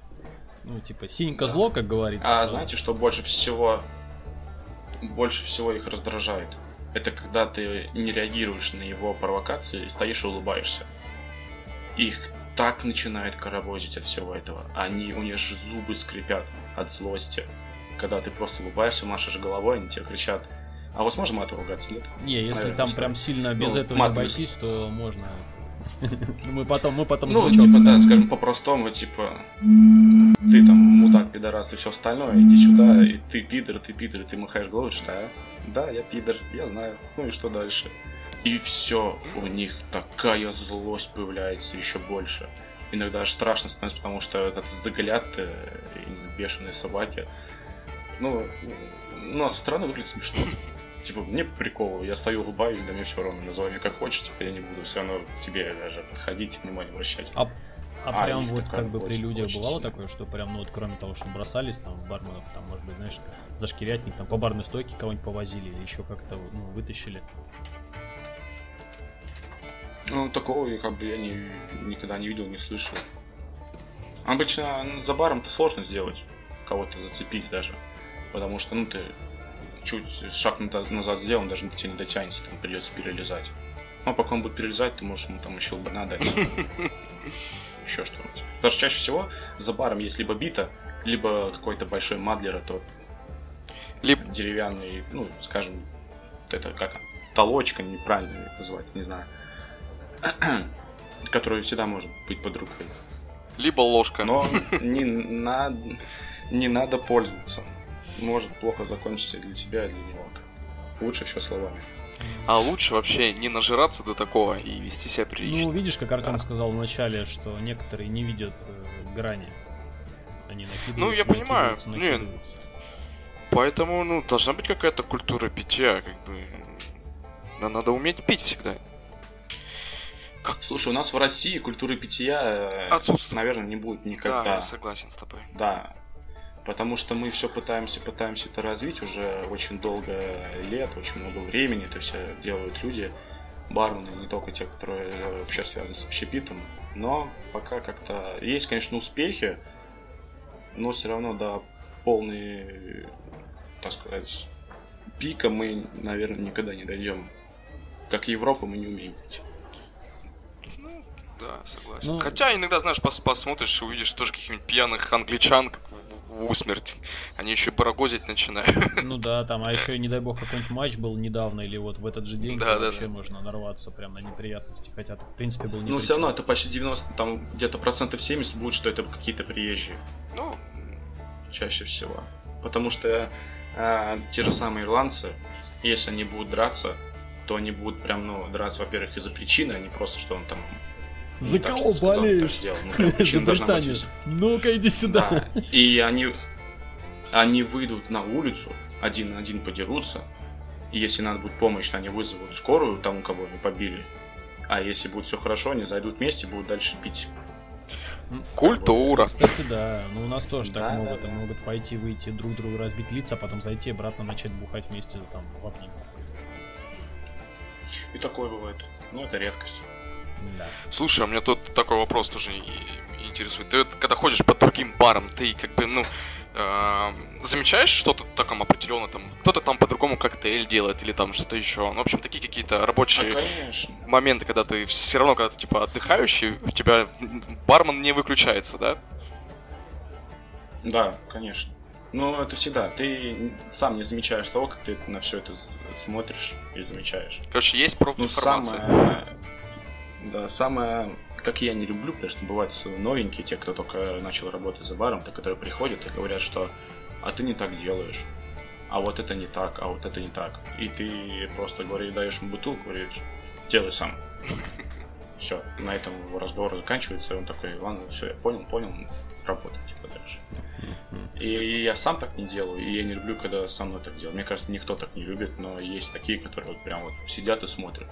Ну, типа, синька Да. зло, как говорится. А сразу. знаете, что больше всего больше всего их раздражает? Это когда ты не реагируешь на его провокации, стоишь и улыбаешься. Их так начинает коробозить от всего этого. Они, у них же зубы скрипят от злости. Когда ты просто улыбаешься, машешь головой, они тебе кричат. А вот сможем это ругаться, нет? Не, если Наверное, там стоит. прям сильно без Ну, этого мат не обойтись, то можно. Мы потом, мы потом Ну, типа, да, скажем по-простому, типа, ты там мудак, пидорас и все остальное, иди сюда, и ты пидор, ты пидор, и ты махаешь головой, говоришь, да, да, я пидор, я знаю, ну и что дальше? И все, у них такая злость появляется еще больше. Иногда аж страшно становится, потому что этот взгляд э, и бешеные собаки. Ну, ну, а со стороны выглядит смешно. Типа, мне прикол, я стою, улыбаюсь, да мне все равно, называй меня как хочешь, типа, я не буду все равно к тебе даже подходить, внимание обращать. А А, а прям вот как бы при людях бывало такое, что прям, ну вот кроме того, что бросались там барменов, там, может быть, знаешь, зашкирятник, там по барной стойке кого-нибудь повозили или еще как-то ну, вытащили? Ну, такого я как бы я не, никогда не видел, не слышал. Обычно за баром-то сложно сделать, кого-то зацепить даже. Потому что, ну, ты чуть шаг назад сделан, даже до тебя не дотянется, там придется перелезать. Ну, а пока он будет перелезать, ты можешь ему там еще лбана дать. *laughs* Еще что-нибудь. Потому что чаще всего за баром есть либо бита, либо какой-то большой мадлер, а то либо деревянный, ну, скажем, это как толочка, неправильно назвать, не знаю, *clears throat* который всегда может быть под рукой. Либо ложка. Но не надо, не надо пользоваться. Может плохо закончиться и для тебя, и для него. Лучше все словами. А лучше вообще не нажираться до такого и вести себя прилично. Ну, видишь, как Артем да. сказал вначале, что некоторые не видят э, грани. Они накидываются, Ну, я понимаю. Нет. Поэтому, ну, должна быть какая-то культура питья, как бы. Надо уметь пить всегда. Как? Слушай, у нас в России культуры питья, э, Отсутствует. наверное, не будет никогда. Да, я согласен с тобой. Да, потому что мы все пытаемся, пытаемся это развить уже очень долго лет, очень много времени, это все делают люди, бармены, не только те, которые вообще связаны с общепитом, но пока как-то есть, конечно, успехи, но все равно до полной, так сказать, пика мы, наверное, никогда не дойдем. Как Европа мы не умеем быть. Ну, да, согласен. Ну... Хотя иногда, знаешь, пос посмотришь и увидишь тоже каких-нибудь пьяных англичан, как в усмерть. Они еще барагозить начинают. *laughs* Ну да, там, а еще, не дай бог, какой-нибудь матч был недавно, или вот в этот же день, да, да, вообще да. можно нарваться прям на неприятности. Хотя, в принципе, был не Ну, все равно это почти 90, там где-то процентов 70 будет, что это какие-то приезжие. Ну, чаще всего. Потому что э, те же самые ирландцы, если они будут драться, то они будут прям, ну, драться, во-первых, из-за причины, а не просто, что он там за ну, кого *laughs* болеешь? Ну, За Британию. Ну-ка, иди сюда. Да. И они, они выйдут на улицу, один на один подерутся. И если надо будет помощь, они вызовут скорую тому, кого они побили. А если будет все хорошо, они зайдут вместе и будут дальше пить. Культура. Кстати, да. Ну, у нас тоже да, так могут. Да, да. Могут пойти, выйти, друг другу разбить лица, а потом зайти обратно начать бухать вместе там в обнимку. И такое бывает. Ну, это редкость. Да. Слушай, а меня тут такой вопрос тоже интересует. Ты когда ходишь по другим барам, ты как бы, ну, э, замечаешь что-то таком определенно там? Кто-то там по-другому коктейль делает или там что-то еще. Ну, в общем, такие какие-то рабочие а, моменты, когда ты все равно, когда ты типа отдыхающий, у тебя бармен не выключается, да? Да, конечно. Ну, это всегда. Ты сам не замечаешь того, как ты на все это смотришь и замечаешь. Короче, есть профинформация. Ну, самое да, самое, как я не люблю, потому что бывают новенькие, те, кто только начал работать за баром, те, которые приходят и говорят, что а ты не так делаешь, а вот это не так, а вот это не так. И ты просто говоришь, даешь ему бутылку, говоришь, делай сам. Все, на этом разговор заканчивается, и он такой, ладно, все, я понял, понял, работай, типа, дальше. И я сам так не делаю, и я не люблю, когда со мной так делают. Мне кажется, никто так не любит, но есть такие, которые вот прям вот сидят и смотрят.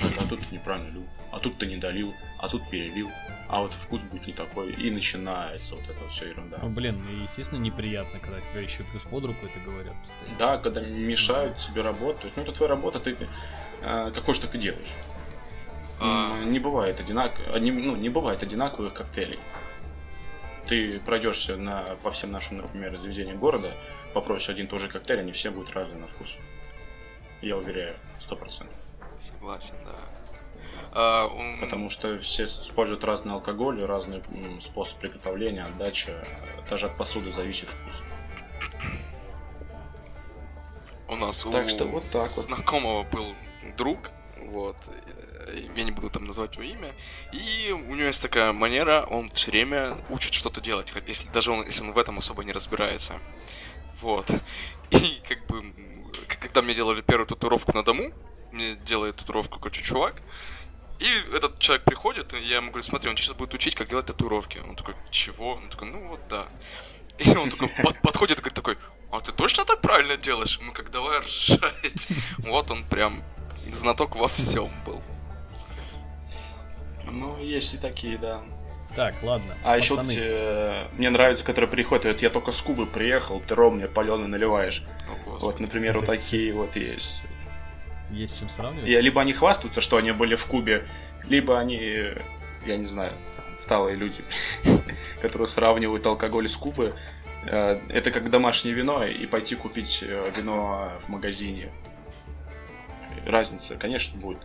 А тут ты неправильно любишь а тут ты не долил, а тут перелил, а вот вкус будет не такой, и начинается вот это все ерунда. Ну, блин, ну, естественно, неприятно, когда тебя еще плюс под руку это говорят. Постоянно. Да, когда мешают тебе работать, то есть, ну, это твоя работа, ты э, какой же так и делаешь. А... Не бывает одинаково, не, ну, не бывает одинаковых коктейлей. Ты пройдешься на, по всем нашим, например, заведениям города, попросишь один и тот же коктейль, они все будут разные на вкус. Я уверяю, сто процентов. Согласен, да. А, Потому что все используют разный алкоголь, разный способ приготовления, отдача. Даже от посуды зависит вкус. У нас так у что вот так вот. знакомого был друг, вот, я не буду там назвать его имя, и у него есть такая манера, он все время учит что-то делать, если, даже он, если он в этом особо не разбирается. Вот. *laughs* И как бы, когда мне делали первую татуировку на дому, мне делает татуировку какой-то чувак, и этот человек приходит, и я ему говорю, смотри, он сейчас будет учить, как делать татуировки. Он такой, чего? Он такой, ну вот да. И он такой *laughs* под, подходит и говорит такой, а ты точно так правильно делаешь? Ну как давай ржать. *laughs* Вот он прям знаток во всем был. Ну, есть и такие, да. Так, ладно. А еще вот, э, мне нравится, которые приходят, вот я только с Кубы приехал, ты ром мне паленый наливаешь. О, вот, например, вот *laughs* такие вот есть. Есть чем сравнивать? И либо они хвастаются, что они были в Кубе, либо они, я не знаю, сталые люди, *laughs* которые сравнивают алкоголь с Кубы. Э, это как домашнее вино и пойти купить э, вино в магазине. Разница, конечно, будет.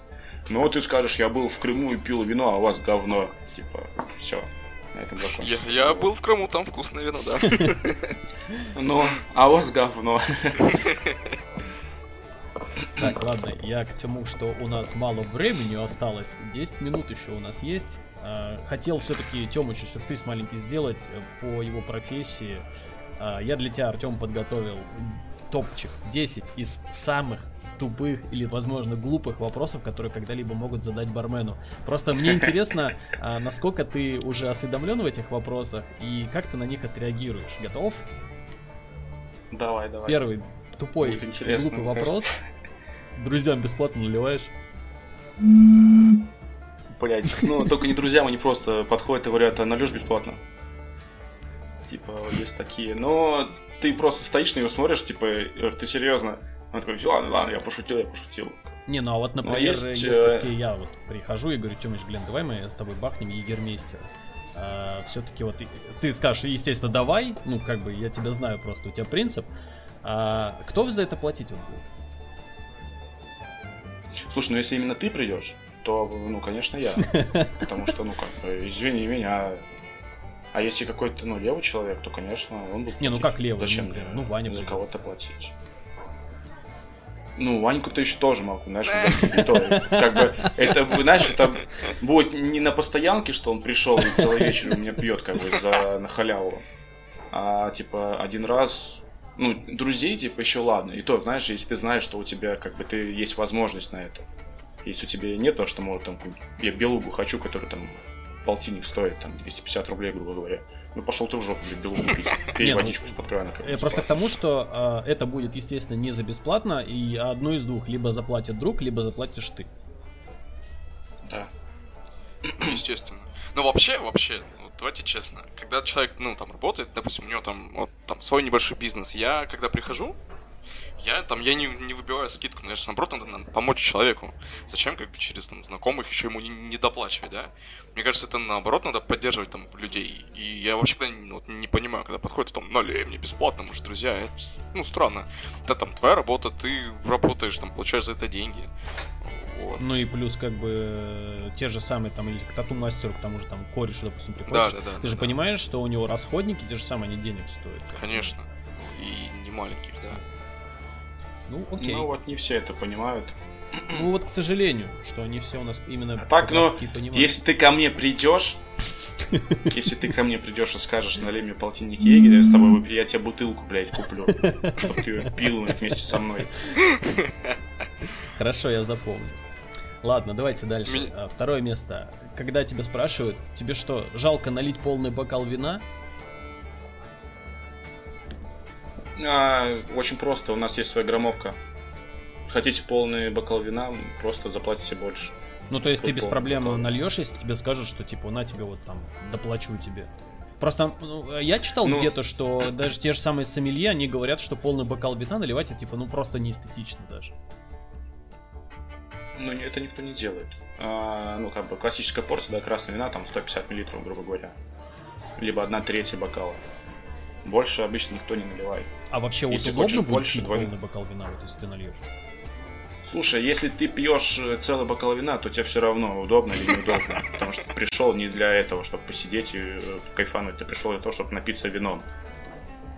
Но ты скажешь, я был в Крыму и пил вино, а у вас говно. Типа, все, на этом закончится. Я, я был в Крыму, там вкусное вино, да. *laughs* Ну, а у вас говно. *laughs* Так, ладно, я к тому, что у нас мало времени осталось. 10 минут еще у нас есть. А, хотел все-таки Тёмычу сюрприз маленький сделать по его профессии. А, я для тебя, Артем, подготовил топчик 10 из самых тупых или, возможно, глупых вопросов, которые когда-либо могут задать бармену. Просто мне *laughs* интересно, а, насколько ты уже осведомлен в этих вопросах и как ты на них отреагируешь. Готов? Давай, давай. Первый тупой, глупый вопрос. Друзьям бесплатно наливаешь? Блять, ну только не друзьям, они просто подходят и говорят, а нальешь бесплатно. Типа, есть такие. Но ты просто стоишь на него смотришь, типа, ты серьезно? Он такой, ладно, ладно, я пошутил, я пошутил. Не, ну а вот, например, есть, если э... я вот прихожу и говорю, Тёмыч, блин, давай мы с тобой бахнем Егермейстера. А, все-таки вот ты скажешь, естественно, давай, ну как бы я тебя знаю просто, у тебя принцип. А кто за это платить вот будет? Слушай, ну если именно ты придешь, то, ну, конечно, я. *laughs* Потому что, ну, как бы, извини меня, а если какой-то, ну, левый человек, то, конечно, он будет... Не, ну как левый? Зачем? Ну, Ваня За кого-то платить. Ну, Ваньку-то еще тоже могу, знаешь, *laughs* то, как бы, это, знаешь, это будет не на постоянке, что он пришел и целый вечер у меня пьет, как бы, за, на халяву, а, типа, один раз, ну, друзей, типа, еще ладно, и то, знаешь, если ты знаешь, что у тебя, как бы, ты, есть возможность на это, если у тебя нет то, что, может, там, я белугу хочу, который, там, полтинник стоит, там, 250 рублей, грубо говоря, ну пошел ты в жопу, блин, белую купить. Пей водичку из-под крана. Я просто к тому, что э, это будет, естественно, не за бесплатно, и одно из двух. Либо заплатит друг, либо заплатишь ты. Да. Естественно. Ну вообще, вообще, давайте честно, когда человек, ну, там, работает, допустим, у него там, вот, там, свой небольшой бизнес, я, когда прихожу, я там, я не, не выбиваю скидку, но я же, наоборот, надо, надо помочь человеку. Зачем, как бы, через там знакомых еще ему не, не доплачивать, да? Мне кажется, это наоборот надо поддерживать там людей. И я вообще когда не, вот, не понимаю, когда подходит там, налей мне бесплатно, может, друзья, это, ну, странно. Это там твоя работа, ты работаешь, там, получаешь за это деньги. Вот. Ну и плюс, как бы, те же самые, там, или к тату-мастеру, к тому же, там, корешу, допустим, приходишь. Да, да, да. Ты да, же да. понимаешь, что у него расходники те же самые, они денег стоят. Конечно. И не маленьких, да. Ну, окей. Ну вот не все это понимают. Ну вот, к сожалению, что они все у нас именно а так, ну, если ты ко мне придешь, *laughs* если ты ко мне придешь и скажешь, налей мне полтинник егеря, я с тобой выпью, я тебе бутылку, блядь, куплю, *laughs* чтобы ты пил вместе со мной. Хорошо, я запомню. Ладно, давайте дальше. А, второе место. Когда тебя спрашивают, тебе что, жалко налить полный бокал вина? А, очень просто, у нас есть своя громовка. Хотите полный бокал вина, просто заплатите больше. Ну, то есть Тут ты без проблем бокал. нальешь, если тебе скажут, что типа на тебе вот там доплачу тебе. Просто ну, я читал ну, где-то, что *clears throat* даже те же самые сомелье, они говорят, что полный бокал вина наливать это типа ну просто неэстетично даже. Ну, это никто не делает. А, ну, как бы классическая порция, да, красного вина, там 150 миллилитров, грубо говоря. Либо одна третья бокала. Больше обычно никто не наливает. А вообще если вот удобно будет больше двойный бокал вина, вот если ты нальешь? Слушай, если ты пьешь э, целый бокал вина, то тебе все равно удобно или неудобно. *laughs* Потому что пришел не для этого, чтобы посидеть и э, кайфануть. Ты пришел для того, чтобы напиться вином.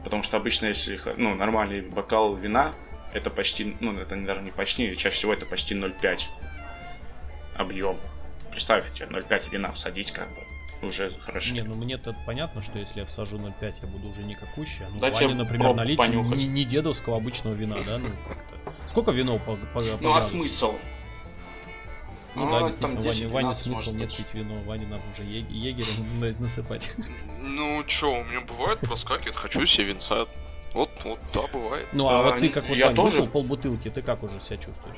Потому что обычно, если ну, нормальный бокал вина, это почти, ну, это, наверное, не почти, чаще всего это почти 0,5 объем. Представь, тебе 0,5 вина всадить как бы уже хорошо. Не, ну мне-то понятно, что если я всажу 0,5, я буду уже никакущий. Ну, Дайте Ване, например, налить не, не дедовского обычного вина, да? Ну, как-то. Сколько вино по, по, по Ну, а смысл? Ну а, да, действительно, Ване, Ване смысл нет пить вино, Ване надо уже е- егерем *laughs* насыпать. Ну, чё, у меня бывает проскакивает, хочу себе винца. Вот, вот, да, бывает. Ну, а, а вот ты как вот я Вань, тоже... выпил полбутылки, ты как уже себя чувствуешь?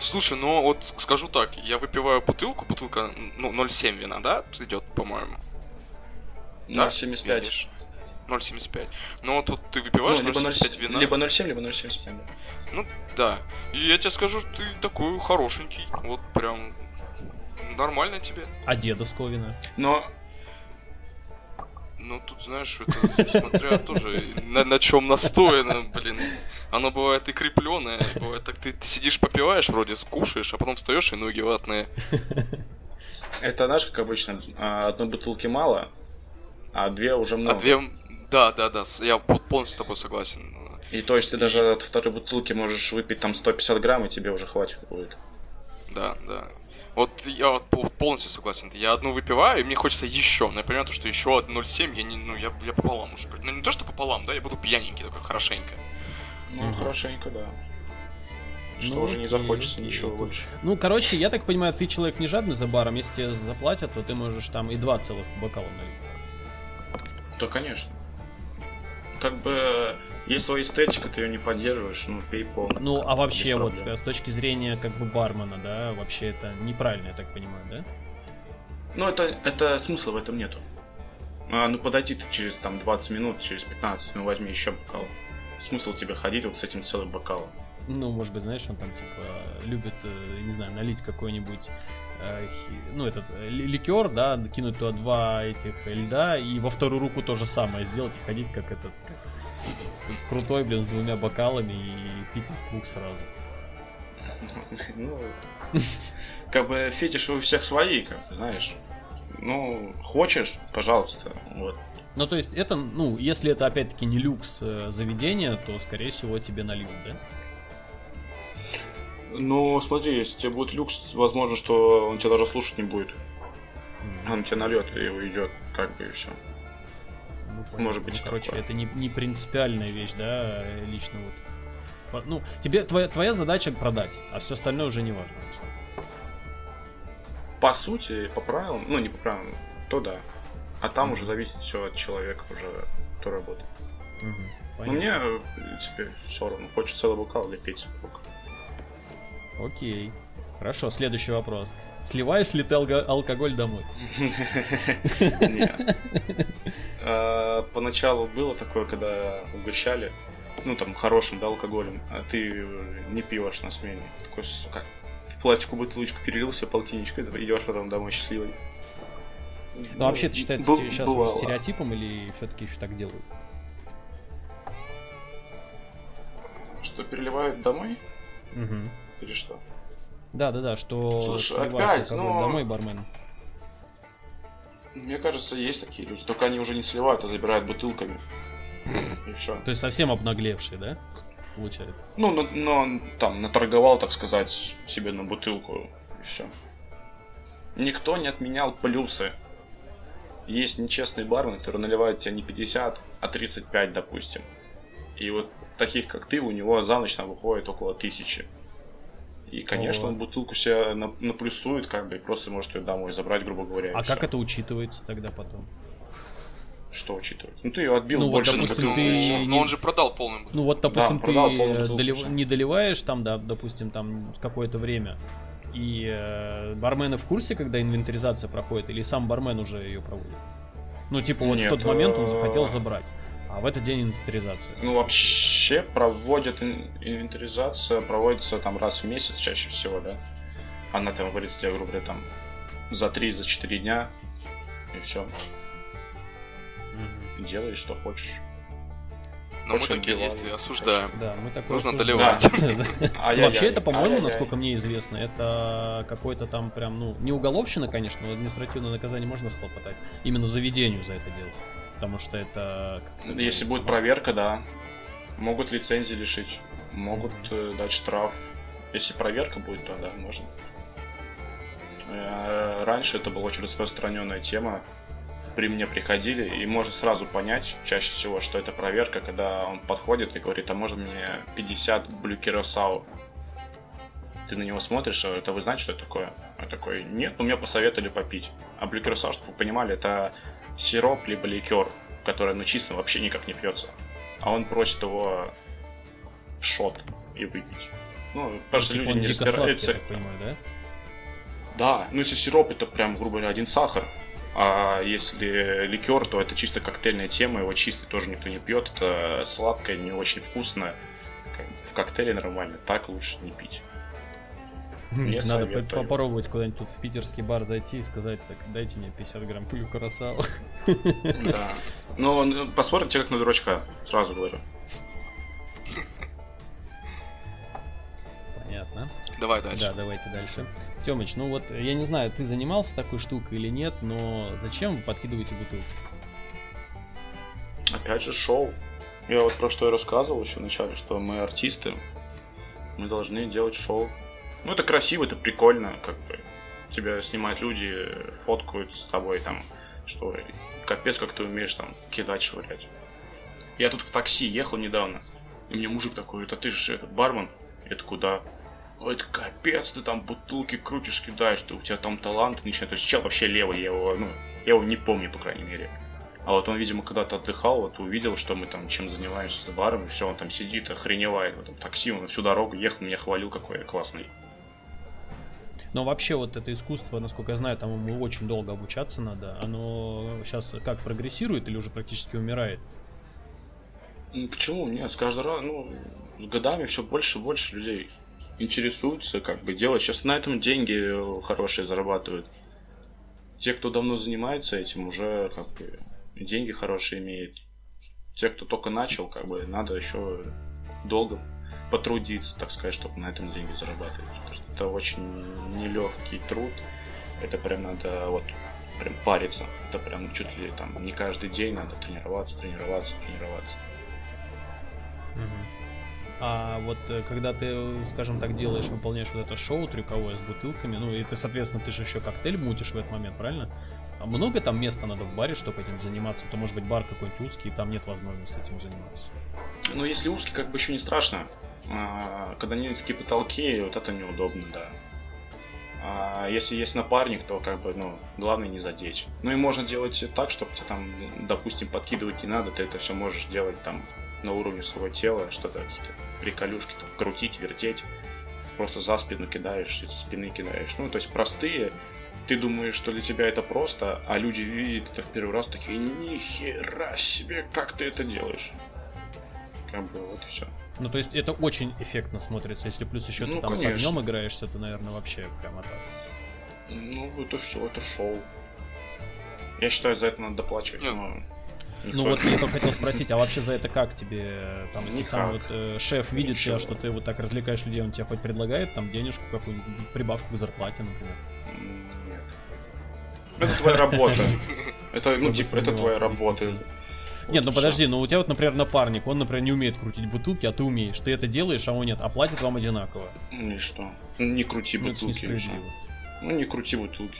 Слушай, ну вот скажу так, я выпиваю бутылку, бутылка, ну, 0,7 вина, да, идет, по-моему. Да, 0,75. видишь. 0,75. Но тут ты выпиваешь Ну, либо 0,75 вина. Либо 0,7, либо 0,75, да. Ну, да. И я тебе скажу, ты такой хорошенький. Вот прям нормально тебе. А дедовского вина? Но Ну, тут, знаешь, это смотря тоже на, на чем настояно, блин. Оно бывает и крепленое, бывает так ты сидишь, попиваешь, вроде скушаешь, а потом встаешь и ноги ватные. это, знаешь, как обычно, а, одной бутылки мало, а две уже А много. две... Да, да, да, я по- полностью с тобой согласен. И то есть ты даже от второй бутылки можешь выпить там 150 грамм, и тебе уже хватит будет. Да, да. Вот я вот пол- полностью согласен. Я одну выпиваю, и мне хочется еще. Но я понимаю, то, что еще 0,7 я не, ну, я, я пополам уже. Ну, не то, что пополам, да, я буду пьяненький такой, хорошенько. Ну, Мгм. хорошенько, да. Что Ну, уже не захочется окей. ничего больше. Ну, короче, я так понимаю, ты человек не жадный за баром. Если тебе заплатят, то ты можешь там и два целых бокала налить. Да, конечно. Как бы, есть своя эстетика, ты ее не поддерживаешь, ну, пей полно. Ну, а вообще, вот с точки зрения как бы бармена, да, вообще это неправильно, я так понимаю, да? Ну, это, это смысла в этом нету. А, ну, подойти ты через там 20 минут, через 15, ну, возьми еще бокал. Смысл тебе ходить вот с этим целым бокалом. Ну, может быть, знаешь, он там типа любит, э, не знаю, налить какой-нибудь, э, ну, этот э, ли- ликер, да, кинуть туда два этих льда и во вторую руку то же самое сделать и ходить как этот как крутой, блин, с двумя бокалами и пить из двух сразу. Ну, как бы фетиши у всех свои, как бы, знаешь. Ну, хочешь, пожалуйста, вот. Ну, то есть это, ну, если это опять-таки не люкс э, заведения, то, скорее всего, тебе нальют, да? Ну, смотри, если тебе будет люкс, возможно, что он тебя даже слушать не будет. Он тебя нальет и уйдет, как бы и все. Ну, понятно. может быть, Ну, короче, такое. это не, не принципиальная вещь, да, лично вот. Ну, тебе твоя, твоя задача продать, а все остальное уже не важно. По сути, по правилам, ну не по правилам, то да. А там уже зависит все от человека, уже кто работает. Но понятно. мне, в принципе, все равно. Хочется целый бокал или пить. Окей. Хорошо, следующий вопрос. Сливаешь ли ты алкоголь домой? *laughs* А, Поначалу было такое, когда угощали, ну там хорошим, да, алкоголем, а ты не пьешь на смене. Такой, сука, в пластиковую бутылочку перелил все полтинничку, и идешь потом домой счастливый. Ну, вообще это считается бу- сейчас бывало. стереотипом или все-таки еще так делают? Что переливают домой? Мгм. Или что? Да, да, да, что Слушай, опять, ну- домой бармен. Мне кажется, есть такие люди, только они уже не сливают, а забирают бутылками. И все. То есть совсем обнаглевшие, да? Получается. Ну, но, но там наторговал, так сказать, себе на бутылку, и все. Никто не отменял плюсы. Есть нечестный бармен, который наливает тебе не 50, а 35, допустим. И вот таких, как ты, у него за ночь там выходит около тысячи. И, конечно, Ого. он бутылку себе на- наплюсует, как бы, и просто может ее домой забрать, грубо говоря. А как всё. это учитывается тогда потом? Что учитывается? Ну, ты ее отбил Ну, вот, больше допустим, на бутылку, ты-. Но он же продал бутылку. Ну вот, допустим, Да, ты бутылку, долив- не доливаешь там, да, допустим, там какое-то время, и э, бармены в курсе, когда инвентаризация проходит, или сам бармен уже ее проводит? Ну, типа, вот в Нет, тот момент он э, захотел забрать, а в этот день инвентаризация. Ну, вообще проводят ин- инвентаризация, проводится там раз в месяц чаще всего, да. Она там говорит тебе, грубо говоря, там за 3-4 дня, и все. Делаешь, что хочешь. Но мы Очень такие бывало. действия осуждаем. Да, мы такое Нужно доливать. Ай-яй-яй, *laughs* Вообще это, по-моему, ай-яй-яй. насколько мне известно, это какой-то там прям, ну, не уголовщина, конечно, но административное наказание можно схлопотать. Именно заведению за это дело. Потому что это... это Если будет проверка, да. Могут лицензии лишить, могут э, дать штраф. Если проверка будет, то да, можно. Э, Раньше это была очень распространенная тема. При мне приходили, и можно сразу понять, чаще всего, что это проверка, когда он подходит и говорит, а можно мне 50 блюкеросау? Ты на него смотришь, а это вы знаете, что это такое? Я такой, нет, но мне посоветовали попить. А блюкеросау, чтобы вы понимали, это сироп либо ликер, который на чистом вообще никак не пьется. А он просит его в шот и выпить. Ну, ну, потому что типа люди не разбираются. я так понимаю, да? Да, ну если сироп, это прям, грубо говоря, один сахар. А если ликер, то это чисто коктейльная тема, его чистый тоже никто не пьет, это сладкое, не очень вкусно. В коктейле нормально, так лучше не пить. Не Надо советую. попробовать куда-нибудь тут в питерский бар зайти и сказать, так, дайте мне 50 грамм пылю карасала. *laughs* Да. Ну, ну посмотрите как на дурачка, сразу говорю. Понятно. Давай дальше. Да, давайте дальше. Тёмыч, ну вот я не знаю, ты занимался такой штукой или нет, но зачем вы подкидываете бутылки? Опять же шоу. Я вот про что и рассказывал еще вначале, что мы артисты, мы должны делать шоу. Ну это красиво, это прикольно, как бы тебя снимают люди, фоткают с тобой там, что капец, как ты умеешь там кидать, швырять. Я тут в такси ехал недавно, и мне мужик такой, это ты же этот бармен? Я такой, да. Ой, это капец, ты там бутылки крутишь, кидаешь, ты у тебя там талант начинает. То есть чел вообще левый, я его, ну, я его не помню, по крайней мере. А вот он, видимо, когда-то отдыхал, вот увидел, что мы там чем занимаемся с баром, и все, он там сидит, охреневает в этом такси, он всю дорогу ехал, меня хвалил, какой я классный. Но вообще вот это искусство, насколько я знаю, там ему очень долго обучаться надо. Оно сейчас как прогрессирует или уже практически умирает? Ну, почему? Нет, с каждый раз, ну, с годами все больше и больше людей интересуются, как бы делать. Сейчас на этом деньги хорошие зарабатывают. Те, кто давно занимается этим, уже как бы деньги хорошие имеют. Те, кто только начал, как бы надо еще долго потрудиться, так сказать, чтобы на этом деньги зарабатывать. Потому что это очень нелегкий труд. Это прям надо вот прям париться. Это прям чуть ли там не каждый день надо тренироваться, тренироваться, тренироваться. А вот э, когда ты, скажем так, делаешь, выполняешь вот это шоу трюковое с бутылками, ну и ты, соответственно, ты же еще коктейль мутишь в этот момент, правильно? А много там места надо в баре, чтобы этим заниматься? То может быть бар какой-нибудь узкий, и там нет возможности этим заниматься. Ну, если узкий, как бы еще не страшно. А, когда низкие потолки, вот это неудобно, да. А если есть напарник, то как бы, ну, главное не задеть. Ну и можно делать так, чтобы тебе там, допустим, подкидывать не надо, ты это все можешь делать там на уровне своего тела, что-то какие-то приколюшки, там, крутить, вертеть. Просто за спину кидаешь, из спины кидаешь. Ну, то есть простые. Ты думаешь, что для тебя это просто, а люди видят это в первый раз, такие, нихера себе, как ты это делаешь. Как бы вот и все. Ну, то есть это очень эффектно смотрится. Если плюс еще ну, ты там конечно. с огнем играешься, то, наверное, вообще прямо так. Ну, это все, это шоу. Я считаю, за это надо доплачивать. Но... Ну вот я только хотел спросить, а вообще за это как тебе, там, если Никак. сам вот э, шеф видит Ничего. тебя, что ты вот так развлекаешь людей, он тебе хоть предлагает там денежку какую-нибудь, прибавку к зарплате, например? Нет. Это твоя работа. Это, ну, типа, это твоя работа. Нет, ну подожди, ну у тебя вот, например, напарник, он, например, не умеет крутить бутылки, а ты умеешь. Ты это делаешь, а он нет, а платит вам одинаково. Ну и что? Ну, не крути ну, бутылки. Ну не крути бутылки.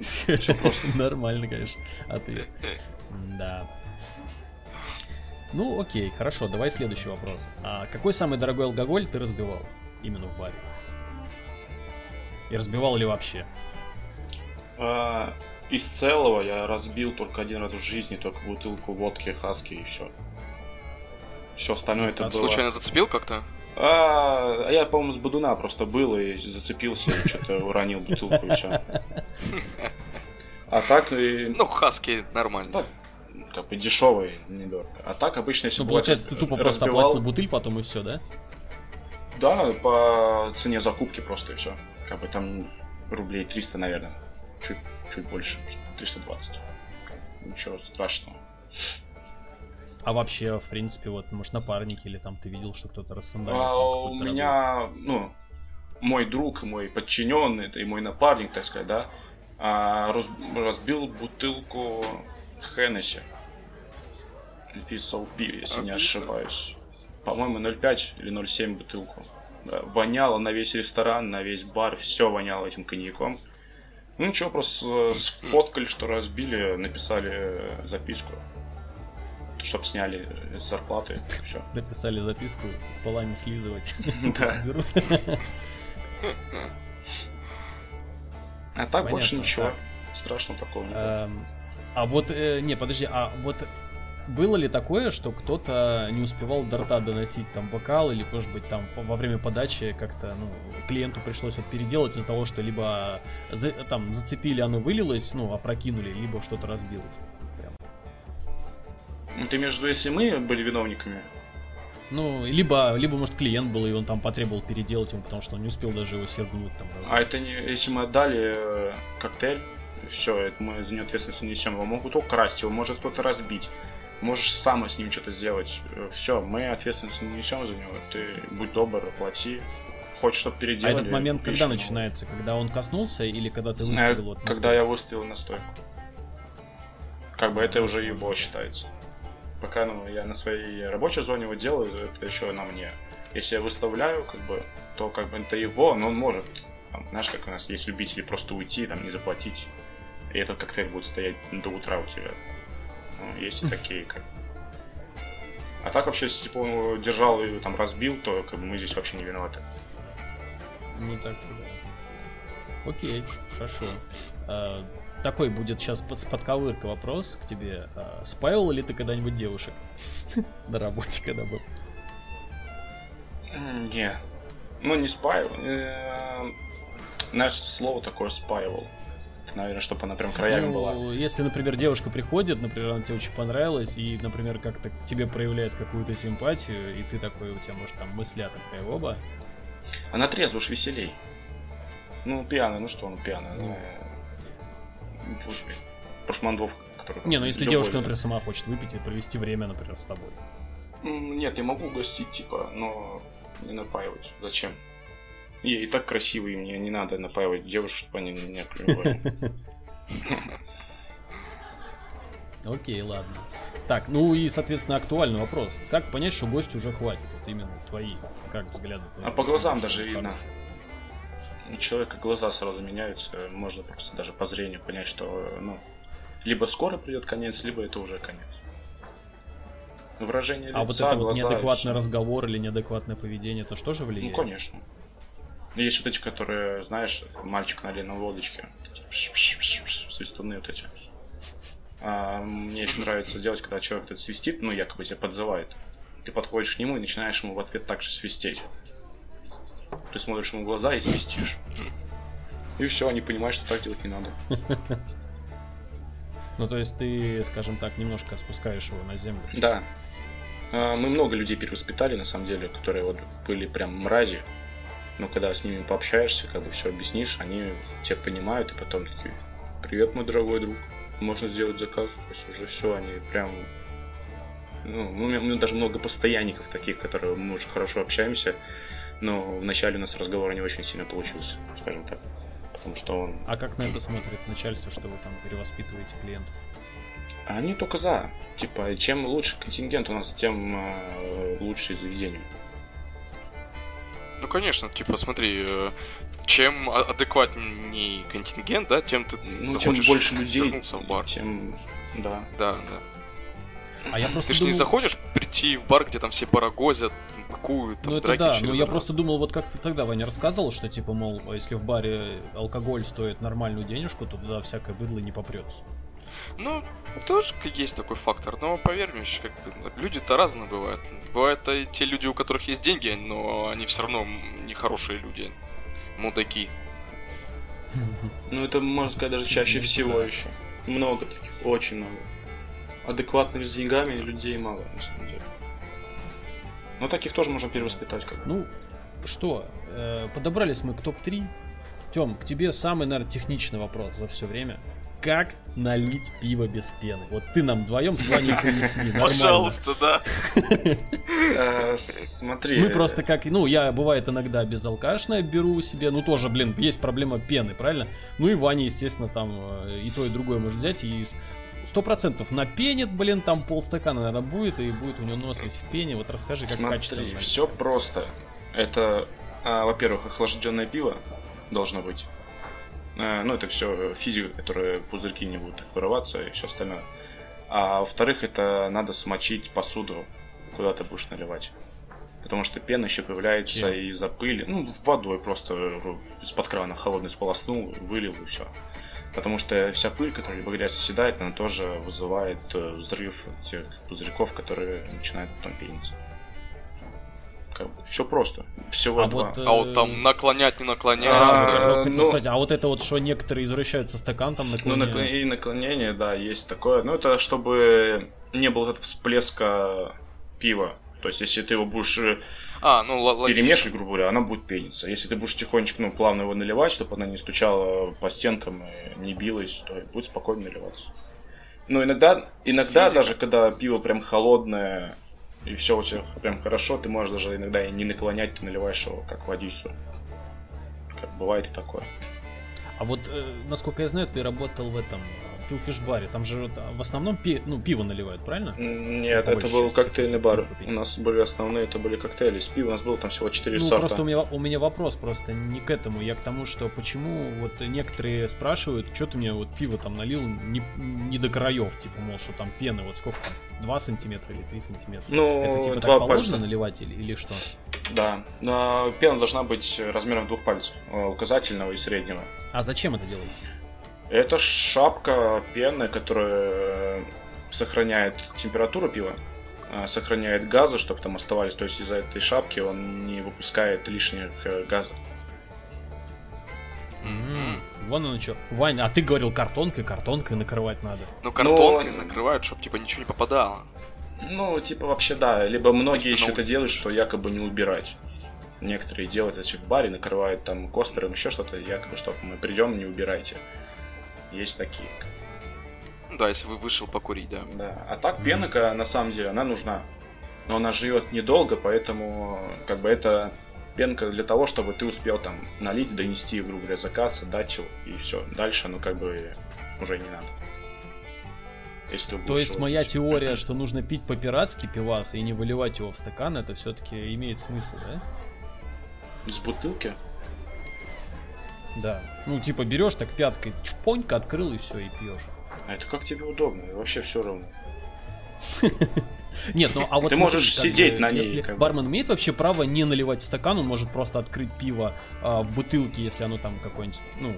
*laughs* Все просто. Нормально, конечно, ответ. Да. Ну, окей, хорошо, давай следующий вопрос. А какой самый дорогой алкоголь ты разбивал именно в баре? И разбивал ли вообще? А, из целого я разбил только один раз в жизни, только бутылку водки Хаски и все. Все остальное это а было... случайно зацепил как-то? А, я, по-моему, с Бадуна просто был и зацепился, и что-то уронил бутылку и все. А так и... Ну, Хаски нормально. Да, как бы дешевый, недорого. А так обычно, если ну, получается, ты тупо разбивал... просто оплатил бутыль потом и все, да? Да, по цене закупки просто и все. Как бы там рублей 300, наверное. Чуть чуть больше, 320. Ничего страшного. А вообще, в принципе, вот, может, напарники или там ты видел, что кто-то рассандалил? А, у меня, ну, мой друг, мой подчиненный, это и мой напарник, так сказать, да, а, раз, разбил бутылку Хеннесси. Пиво, если а, не ошибаюсь. По-моему, 0,5 или 0,7 бутылку. Да, воняло на весь ресторан, на весь бар, все воняло этим коньяком. Ну ничего, просто сфоткали, что разбили, написали записку. Чтоб сняли с зарплаты, все. Написали записку, с пола не слизывать. Да. *laughs* А так больше ничего. Страшного такого не эм, А вот, э, не, подожди, а вот было ли такое, что кто-то не успевал до рта доносить там бокал, или, может быть, там во время подачи как-то, ну, клиенту пришлось это переделать из-за того, что либо за, там зацепили, оно вылилось, ну, опрокинули, либо что-то разбилось? Прям. Ну, ты между, если мы были виновниками, ну, либо, либо, может, клиент был, и он там потребовал переделать его, потому что он не успел даже его сергнуть. Там, а это не, если мы отдали э, коктейль, все, это мы за него ответственность несем. Его могут украсть, его может кто-то разбить. Можешь сам с ним что-то сделать. Э, все, мы ответственность не несем за него. Ты будь добр, плати. Хочешь, чтобы переделали. А этот момент когда начинается? Когда он коснулся или когда ты? Э, вот, когда я выставил на стойку. Как бы это уже его считается пока ну, я на своей рабочей зоне его делаю, это еще на мне. Если я выставляю, как бы, то как бы это его, но он может, там, знаешь, как у нас есть любители просто уйти, там, не заплатить. И этот коктейль будет стоять до утра у тебя. Ну, есть и такие, как а так вообще, если типа, он держал и там разбил, то как бы мы здесь вообще не виноваты. Ну так, да. Окей, хорошо. А, такой будет сейчас подковырка вопрос к тебе. А, спаивал ли ты когда-нибудь девушек *laughs* на работе, когда был? Не. Ну, не спаивал. Э, знаешь, слово такое спаивал. Наверное, чтобы она прям краями ну, была. Если, например, девушка приходит, например, она тебе очень понравилась, и, например, как-то тебе проявляет какую-то симпатию, и ты такой, у тебя, может, там мысля такая оба. Она трезво уж веселей. Ну, пьяная, ну что, ну пьяная. Ну, прошмандов, которых... Не, ну если девушка, например, сама хочет выпить и провести время, например, с тобой. Нет, я могу угостить, типа, но не напаивать. Зачем? Я и так красивый, мне не надо напаивать девушек, чтобы они меня клювали. *laughs* Окей, ладно. Так, ну и, соответственно, актуальный вопрос. Как понять, что гости уже хватит? Вот именно твои, как взгляды? А по глазам даже видно у человека глаза сразу меняются, можно просто даже по зрению понять, что ну, либо скоро придет конец, либо это уже конец. Выражение лица, А вот это вот неадекватный разговор или неадекватное поведение, то что же влияет? Ну, конечно. Есть вот эти, которые, знаешь, мальчик на длинной лодочке, свистуны вот эти. А, мне очень нравится делать, когда человек тут свистит, ну, якобы тебя подзывает. Ты подходишь к нему и начинаешь ему в ответ также свистеть. Ты смотришь ему в глаза и свистишь. И все, они понимают, что так делать не надо. *laughs* Ну, то есть ты, скажем так, немножко спускаешь его на землю. Да. А, мы много людей перевоспитали, на самом деле, которые вот были прям мрази. Но когда с ними пообщаешься, как бы все объяснишь, они тебя понимают, и потом такие, привет, мой дорогой друг, можно сделать заказ. То есть уже все, они прям ну, у меня даже много постоянников таких, которые мы уже хорошо общаемся, но вначале у нас разговор не очень сильно получился, скажем так. Потому что он... А как на это смотрит начальство, что вы там перевоспитываете клиентов? Они только за. Типа, чем лучше контингент у нас, тем э, лучше заведение. Ну, конечно, типа, смотри, э, чем а, адекватнее контингент, да, тем ты ну, чем больше людей, в бар. Тем, да. Да, да. А я просто Ты думал... же не захочешь прийти в бар, где там все барагозят, бакуют, там, ну, это да, но я просто думал, вот как ты тогда, Ваня, рассказывал, что, типа, мол, если в баре алкоголь стоит нормальную денежку, то туда всякое быдло не попрется. Ну, тоже есть такой фактор, но поверь мне, как бы, люди-то разные бывают. Бывают и те люди, у которых есть деньги, но они все равно нехорошие люди, мудаки. Ну, это, можно сказать, даже чаще всего еще. Много таких, очень много адекватных с деньгами людей мало, на самом деле. Но таких тоже можно перевоспитать как Ну, что, э, подобрались мы к топ-3. Тем, к тебе самый, наверное, техничный вопрос за все время. Как налить пиво без пены? Вот ты нам вдвоем с Ваней поясни. Пожалуйста, да. *laughs* Э, смотри. Мы просто как, ну, я бывает иногда безалкашное беру себе, ну тоже, блин, есть проблема пены, правильно? Ну и Ваня, естественно, там э, и то, и другое может взять и сто процентов напенит, блин, там полстакана, наверное, будет, и будет у него нос весь в пене. Вот расскажи, как Смотри, качественно. все просто. Это, а, во-первых, охлажденное пиво должно быть. А, ну, это все физика, которая пузырьки не будут вырываться и все остальное. А во-вторых, это надо смочить посуду, куда ты будешь наливать. Потому что пена еще появляется Чем? из-за пыли. Ну, водой просто из-под крана холодный сполоснул, вылил и все. Потому что вся пыль, которая либо грязь оседает, она тоже вызывает э, взрыв тех пузырьков, которые начинают потом пениться. Как бы, все просто. Всего А два. вот, э, А вот там наклонять, не наклонять. А, хотел ну- сказать, а вот это вот, что некоторые извращаются стакан там Ну, наклоняют. наклон- и наклонение, да, есть такое. Но это чтобы не было этого всплеска пива. То есть, если ты его будешь э, А, ну л- перемешивать, грубо говоря, она будет пениться. Если ты будешь тихонечко, ну, плавно его наливать, чтобы она не стучала по стенкам и не билась, то будет спокойно наливаться. Ну, иногда, иногда Физика. даже когда пиво прям холодное и все у тебя прям хорошо, ты можешь даже иногда и не наклонять, ты наливаешь его как водицу. Как бывает и такое. А вот, э, насколько я знаю, ты работал в этом Килфиш баре. Там же а, в основном пи- ну, пиво наливают, правильно? Нет, По это был части. коктейльный бар. Купить. У нас были основные, это были коктейли. С пива у нас было там всего 4 Ну, сорта. просто у меня, у меня вопрос просто не к этому, я к тому, что почему вот некоторые спрашивают, что ты мне вот пиво там налил не, не до краев, типа, мол, что там пены, вот сколько там, 2 сантиметра или 3 сантиметра? Ну, Это типа два так положено пальца. наливать или, или что? Да. Пена должна быть размером двух пальцев. э, Указательного и среднего. А зачем это делаете? Это шапка пены, которая э, сохраняет температуру пива, э, сохраняет газы, чтобы там оставались. То есть из-за этой шапки он не выпускает лишних э, газов. М. Вон оно что. Вань, а ты говорил картонкой, картонкой накрывать надо. Ну, картонкой Но- накрывают, чтобы типа ничего не попадало. Ну, типа вообще да. Либо многие еще это делают, что якобы не убирать. Некоторые делают это в баре, накрывают там костером, еще что-то, якобы, чтобы мы придем, не убирайте. Есть такие. Ну Да, если вы вышел покурить, да. Да. А так пенка, на самом деле, она нужна. Но она живет недолго, поэтому как бы это пенка для того, чтобы ты успел там налить, донести, грубо говоря, заказ, отдать его, и все. Дальше, ну как бы уже не надо. Если ты То есть моя пить. теория, что нужно пить по-пиратски пивас и не выливать его в стакан, это все-таки имеет смысл, да? С бутылки? Да. Ну, типа берешь так пяткой, чпонька открыл и все, и пьешь. А это как тебе удобно? И Вообще все равно. Нет, ну а вот Ты смотри, можешь как сидеть бы, на ней, Если как бы. бармен имеет вообще право не наливать в стакан, он может просто открыть пиво а, в бутылке, если оно там какое-нибудь, ну,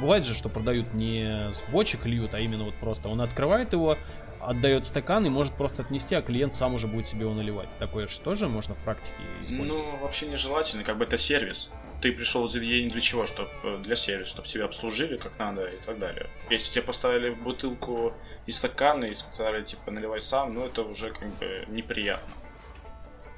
бывает же, что продают не с бочек льют, а именно вот просто он открывает его, отдает стакан и может просто отнести, а клиент сам уже будет себе его наливать. Такое же тоже можно в практике использовать. Ну, вообще нежелательно, как бы это сервис. Ты пришел в заведение для чего? Чтоб, э, для сервиса, чтобы тебя обслужили как надо и так далее. Если тебе поставили бутылку и стаканы и сказали, типа, наливай сам, ну это уже как бы неприятно.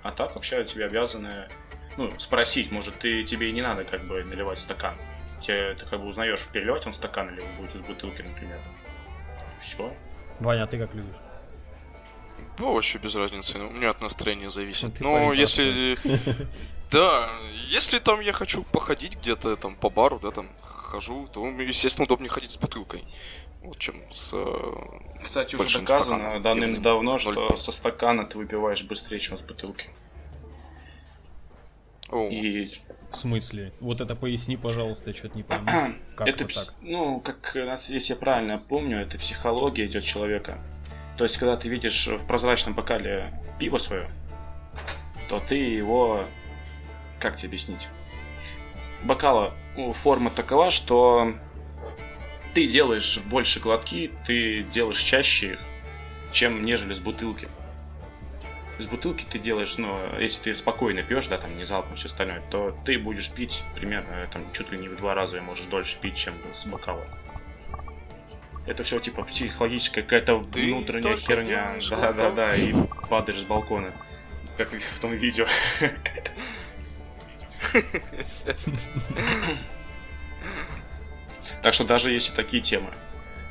А так вообще тебе обязаны, ну, спросить, может, ты, тебе и не надо как бы наливать стакан. Тебе, ты как бы узнаешь, переливать он стакан или он будет из бутылки, например. Все. Ваня, а ты как любишь? Ну, вообще без разницы. ну, У меня от настроения зависит. Ну, парень если... *laughs* Да, если там я хочу походить где-то там по бару, да, там хожу, то, естественно, удобнее ходить с бутылкой. Вот чем с... э, Кстати, с уже доказано давным-давно, Именно что 0,5. со стакана ты выпиваешь быстрее, чем с бутылки. о, И В смысле? Вот это поясни, пожалуйста, я что-то не пойму. *clears throat* Как это, вот пс- так? ну, как, нас- если я правильно помню, это психология идет человека. То есть, когда ты видишь в прозрачном бокале пиво свое, то ты его, как тебе объяснить? Бокала форма такова, что ты делаешь больше глотки, ты делаешь чаще их, чем нежели с бутылки. С бутылки ты делаешь, ну, если ты спокойно пьешь, да, там не залпом все остальное, то ты будешь пить примерно э, там чуть ли не в два раза и можешь дольше пить, чем с бокала. Это все типа психологическая какая-то внутренняя херня. Да, да, да, и падаешь с балкона. Как *laughs* в том видео. Так что даже если такие темы,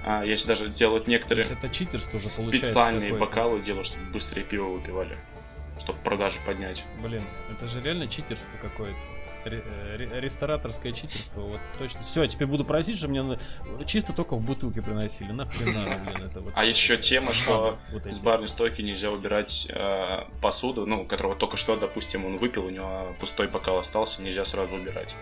а если даже делают То некоторые это читерство уже специальные бокалы делают, чтобы быстрее пиво выпивали, чтобы продажи поднять. Блин, это же реально читерство какое-то. Э, ре- рестораторское читерство, вот точно. Все, теперь буду просить, чтобы мне чисто только в бутылке приносили. Нахрена, блин, это вот. А еще тема, что Вот с барной стойки нельзя убирать э, посуду, ну, которого только что, допустим, он выпил, у него пустой бокал остался, нельзя сразу убирать.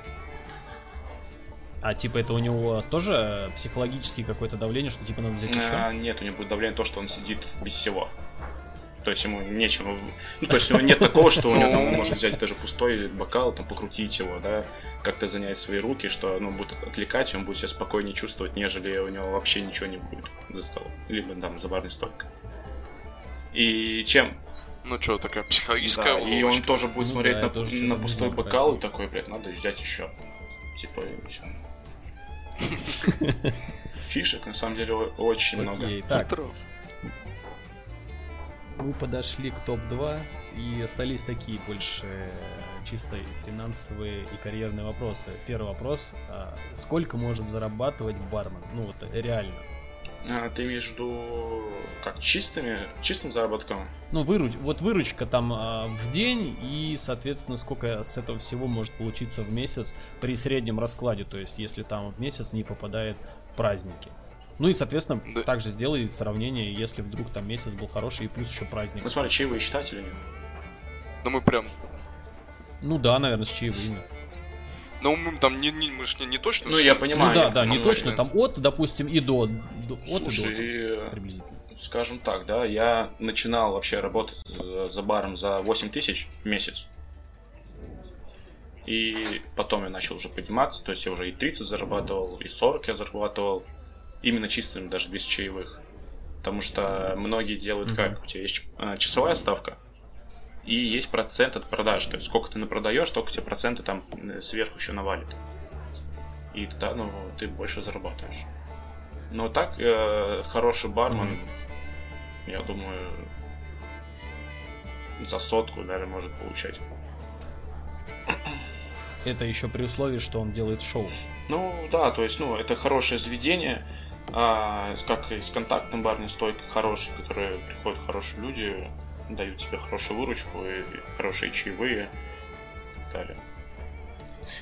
А типа это у него тоже психологическое какое-то давление, что типа надо взять еще? А, нет, у него будет давление то, что он сидит без всего. То есть ему нечем... Ну, то есть у него нет такого, что у него там может взять даже пустой бокал, там, покрутить его, да, как-то занять свои руки, что, ну, будет отвлекать, и он будет себя спокойнее чувствовать, нежели у него вообще ничего не будет за столом. Либо там за барной стойкой. И чем ну что, такая психологическая да, И он тоже будет Ну смотреть да, на, тоже на пустой бокал и такой, блядь, надо взять еще. Типа, и всё. *laughs* Фишек на самом деле очень много. Так. Мы подошли к топ-2 и остались такие больше э, чисто финансовые и карьерные вопросы. Первый вопрос. а сколько может зарабатывать бармен? Ну вот э, реально. А, ты имеешь в виду как чистыми, чистым заработком? Ну, выруч... вот выручка там а, в день и, соответственно, сколько с этого всего может получиться в месяц при среднем раскладе, то есть если там в месяц не попадает праздники. Ну и, соответственно, Да. также сделай сравнение, если вдруг там месяц был хороший и плюс еще праздник. Ну смотри, чаевые считать или нет? Ну мы прям... Ну да, наверное, с чаевыми. Ну мы там не, не, мы ж не, не точно... Ну, я Ну понимаю. да, я да, не точно, да. там от, допустим, и до, до- от Слушай, и до, э, приблизительно. скажем так, да, я начинал вообще работать за- за баром за 8 тысяч в месяц. И потом я начал уже подниматься, то есть я уже и 30 зарабатывал, и 40 я зарабатывал, именно чистым, даже без чаевых. Потому что многие делают Мгм. как? У тебя есть э, часовая ставка, и есть процент от продаж. То есть сколько ты напродаешь, столько тебе проценты там э, сверху еще навалит. И тогда, ну, ты больше зарабатываешь. Но так, э, хороший бармен, я думаю, за сотку даже может получать. Это еще при условии, что он делает шоу. Ну да, то есть, ну, это хорошее заведение, а, как и с контактным барной стойкой хороший, которые приходят хорошие люди, дают тебе хорошую выручку и хорошие чаевые и так далее.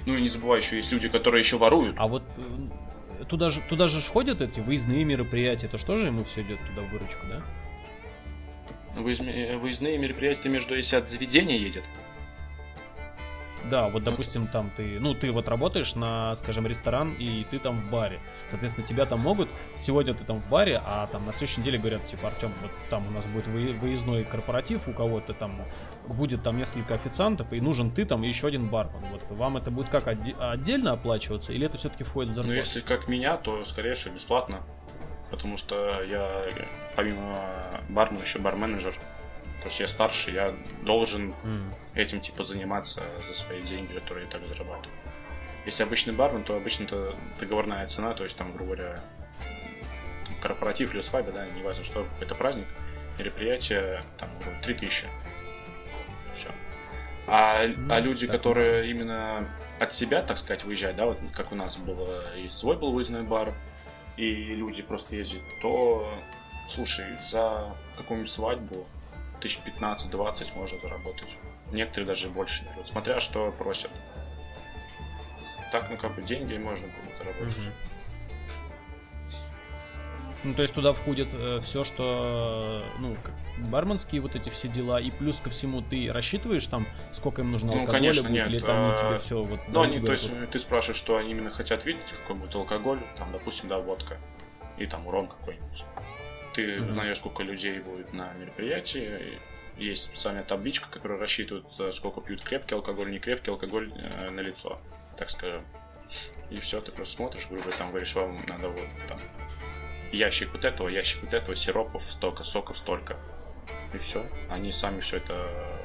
Ну и не забывай, еще есть люди, которые еще воруют. А вот э, туда же, туда же входят эти выездные мероприятия, это что же ему все идет туда в выручку, да? Выездные, выездные мероприятия между если от заведения едет. Да, вот допустим там ты, ну ты вот работаешь на, скажем, ресторан и ты там в баре. Соответственно, тебя там могут, сегодня ты там в баре, а там на следующей неделе говорят, типа, Артем, вот там у нас будет вы- выездной корпоратив, у кого-то там будет там несколько официантов, и нужен ты там и еще один бармен. Вот вам это будет как отде- отдельно оплачиваться, или это все-таки входит в Ну зарплату? если как меня, то скорее всего бесплатно. Потому что я помимо бармена еще барменеджер. То есть я старше, я должен М. этим типа заниматься за свои деньги, которые я так зарабатываю. Если обычный бармен, то обычно это договорная цена, то есть там, грубо говоря, корпоратив или свадьба, да, не важно что, это праздник, мероприятие, там, грубо говоря, 3000. Все. А, Ну, а люди, так которые именно от себя, так сказать, выезжают, да, вот как у нас было, и свой был выездной бар, и люди просто ездят, то, слушай, за какую-нибудь свадьбу 1015-20 можно заработать. Некоторые даже больше берут, смотря что просят. Так, ну как бы деньги можно было заработать. Мгм. Ну, то есть туда входит все, что, э, ну, барменские вот эти все дела, и плюс ко всему ты рассчитываешь там, сколько им нужно Ну, алкоголя конечно, будет, нет, или там а, тебе все вот... Ну, они, то есть, вот. ты спрашиваешь, что они именно хотят видеть, какой будет алкоголь, там, допустим, да, водка, и там урон какой-нибудь. Ты Мгм. узнаешь, сколько людей будет на мероприятии, есть специальная табличка, которая рассчитывает, э, сколько пьют крепкий алкоголь, не крепкий алкоголь э, на лицо, так скажем. И все, ты просто смотришь, грубо там говоришь, вам надо вот там ящик вот этого, ящик вот этого, сиропов столько, соков столько. И все. Они сами все это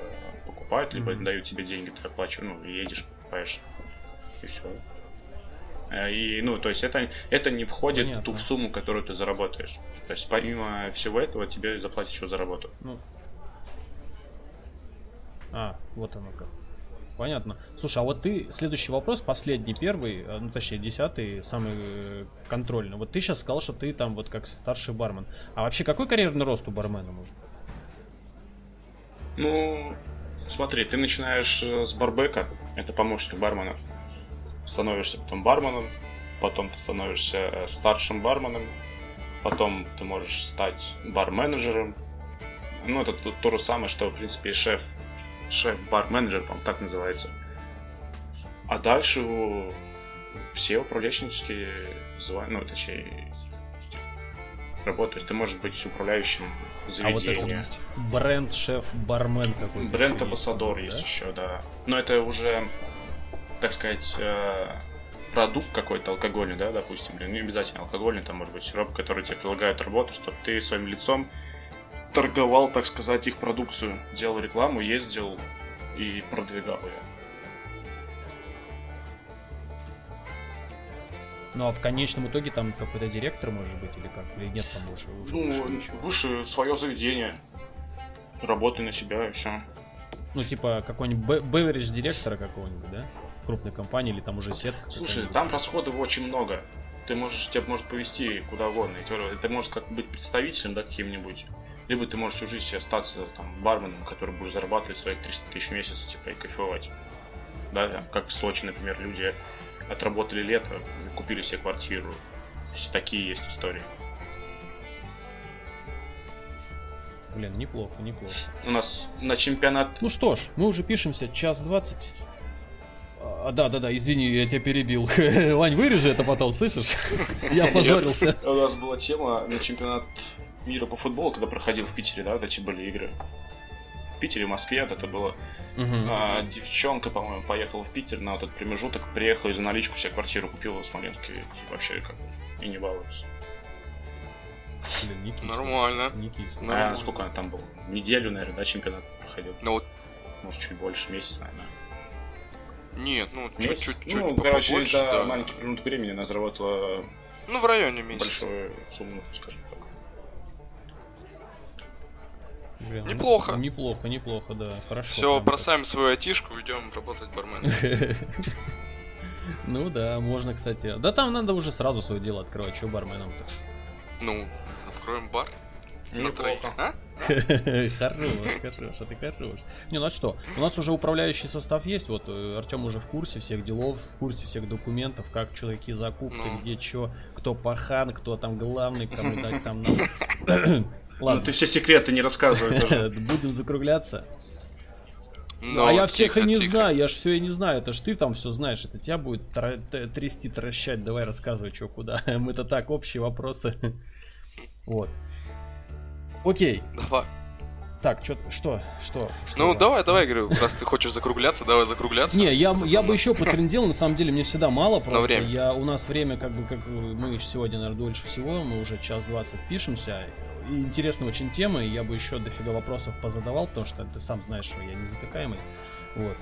покупают, либо Мгм. дают тебе деньги, ты оплачиваешь, ну, едешь, покупаешь. И все. И, ну, то есть это, это не входит в Понятно. ту сумму, которую ты заработаешь. То есть помимо всего этого тебе заплатят еще за работу. Ну. А, вот оно как. Понятно. Слушай, а вот ты, следующий вопрос, последний, первый, э, ну точнее десятый, самый э, контрольный. Вот ты сейчас сказал, что ты там вот как старший бармен. А вообще какой карьерный рост у бармена нужен? Ну, смотри, ты начинаешь э, с барбека, это помощник бармена. Становишься потом барменом, потом ты становишься э, старшим барменом, потом ты можешь стать бар-менеджером. Ну, это то, то же самое, что, в принципе, и шеф. Шеф-бар-менеджер, по-моему, так называется. А дальше все управленческие звания, ну, точнее, работаешь. Ты можешь быть управляющим заведения. А вот это бренд, шеф, бармен какой-то. Бренд амбассадор есть, есть да? еще, да. Но это уже, так сказать, э, продукт какой-то алкогольный, да, допустим, или не обязательно алкогольный, там может быть сироп, который тебе предлагают работу, чтобы ты своим лицом торговал, так сказать, их продукцию, делал рекламу, ездил и продвигал ее. Ну а в конечном итоге там какой-то директор может быть или как? Или нет там уже? уже ну, выше, выше свое заведение. Работай на себя и все. Ну, типа какой-нибудь беверидж директора какого-нибудь, да? Крупной компании или там уже сетка. Слушай, там расходов очень много. Ты можешь, тебе может повести куда угодно. Ты можешь как быть представителем, да, каким-нибудь. Либо ты можешь всю жизнь остаться там барменом, который будешь зарабатывать свои 300 тысяч в месяц, типа, и кайфовать. Да, как в Сочи, например, люди отработали лето и купили себе квартиру. Есть такие есть истории. Блин, неплохо, неплохо. У нас на чемпионат... Ну что ж, мы уже пишемся час двадцать. А, да, да, да, извини, я тебя перебил. *laughs* Вань, вырежи это потом, слышишь? *laughs* Я позорился. У нас была тема на чемпионат мира по футболу, когда проходил в Питере, да, вот эти были игры. В Питере, в Москве это было. А, девчонка, по-моему, поехала в Питер на этот промежуток, приехала и за наличку себе квартиру купила в Смоленске. И вообще как и не балуется. Блин, Никита. Нормально. Никита. А, сколько она там была? Неделю, наверное, да, чемпионат проходил? Ну вот. Может, чуть больше, месяц, наверное. Нет, ну чуть-чуть. Ну, короче, побольше, за да. маленький промежуток времени она заработала ну, в районе месяца. Большую сумму, скажем так. Блин, неплохо. Ну, неплохо, неплохо, да. Хорошо. Все, бросаем свою айтишку, идем работать барменом. *laughs* Ну да, можно, кстати. Да там надо уже сразу свое дело открывать, что барменом-то. Ну, откроем бар. Неплохо. А? *laughs* Хорош, хорош, а ты хорош. Не, ну а что? У нас уже управляющий состав есть. Вот э, Артем уже в курсе всех делов, в курсе всех документов, как что, какие закупки, ну. где что, кто пахан, кто там главный, кому *laughs* дать там надо. Ладно. Ну ты все секреты не рассказывай тоже. *laughs* Будем закругляться. Ну, а я всех и не знаю, я ж все и не знаю, это ж ты там все знаешь, это тебя будет трясти, тращать, давай рассказывай, что куда. Мы-то так, общие вопросы. Вот. Окей. Давай. Так, чё, что, что, что? Ну, давай, давай, говорю, раз ты хочешь закругляться, давай закругляться. Не, я, я бы еще *laughs* потрендел, на самом деле, мне всегда мало, просто время. я, у нас время, как бы, как мы сегодня, наверное, дольше всего, мы уже час двадцать пишемся, интересная очень тема, и я бы еще дофига вопросов позадавал, потому что ты сам знаешь, что я не затыкаемый, вот.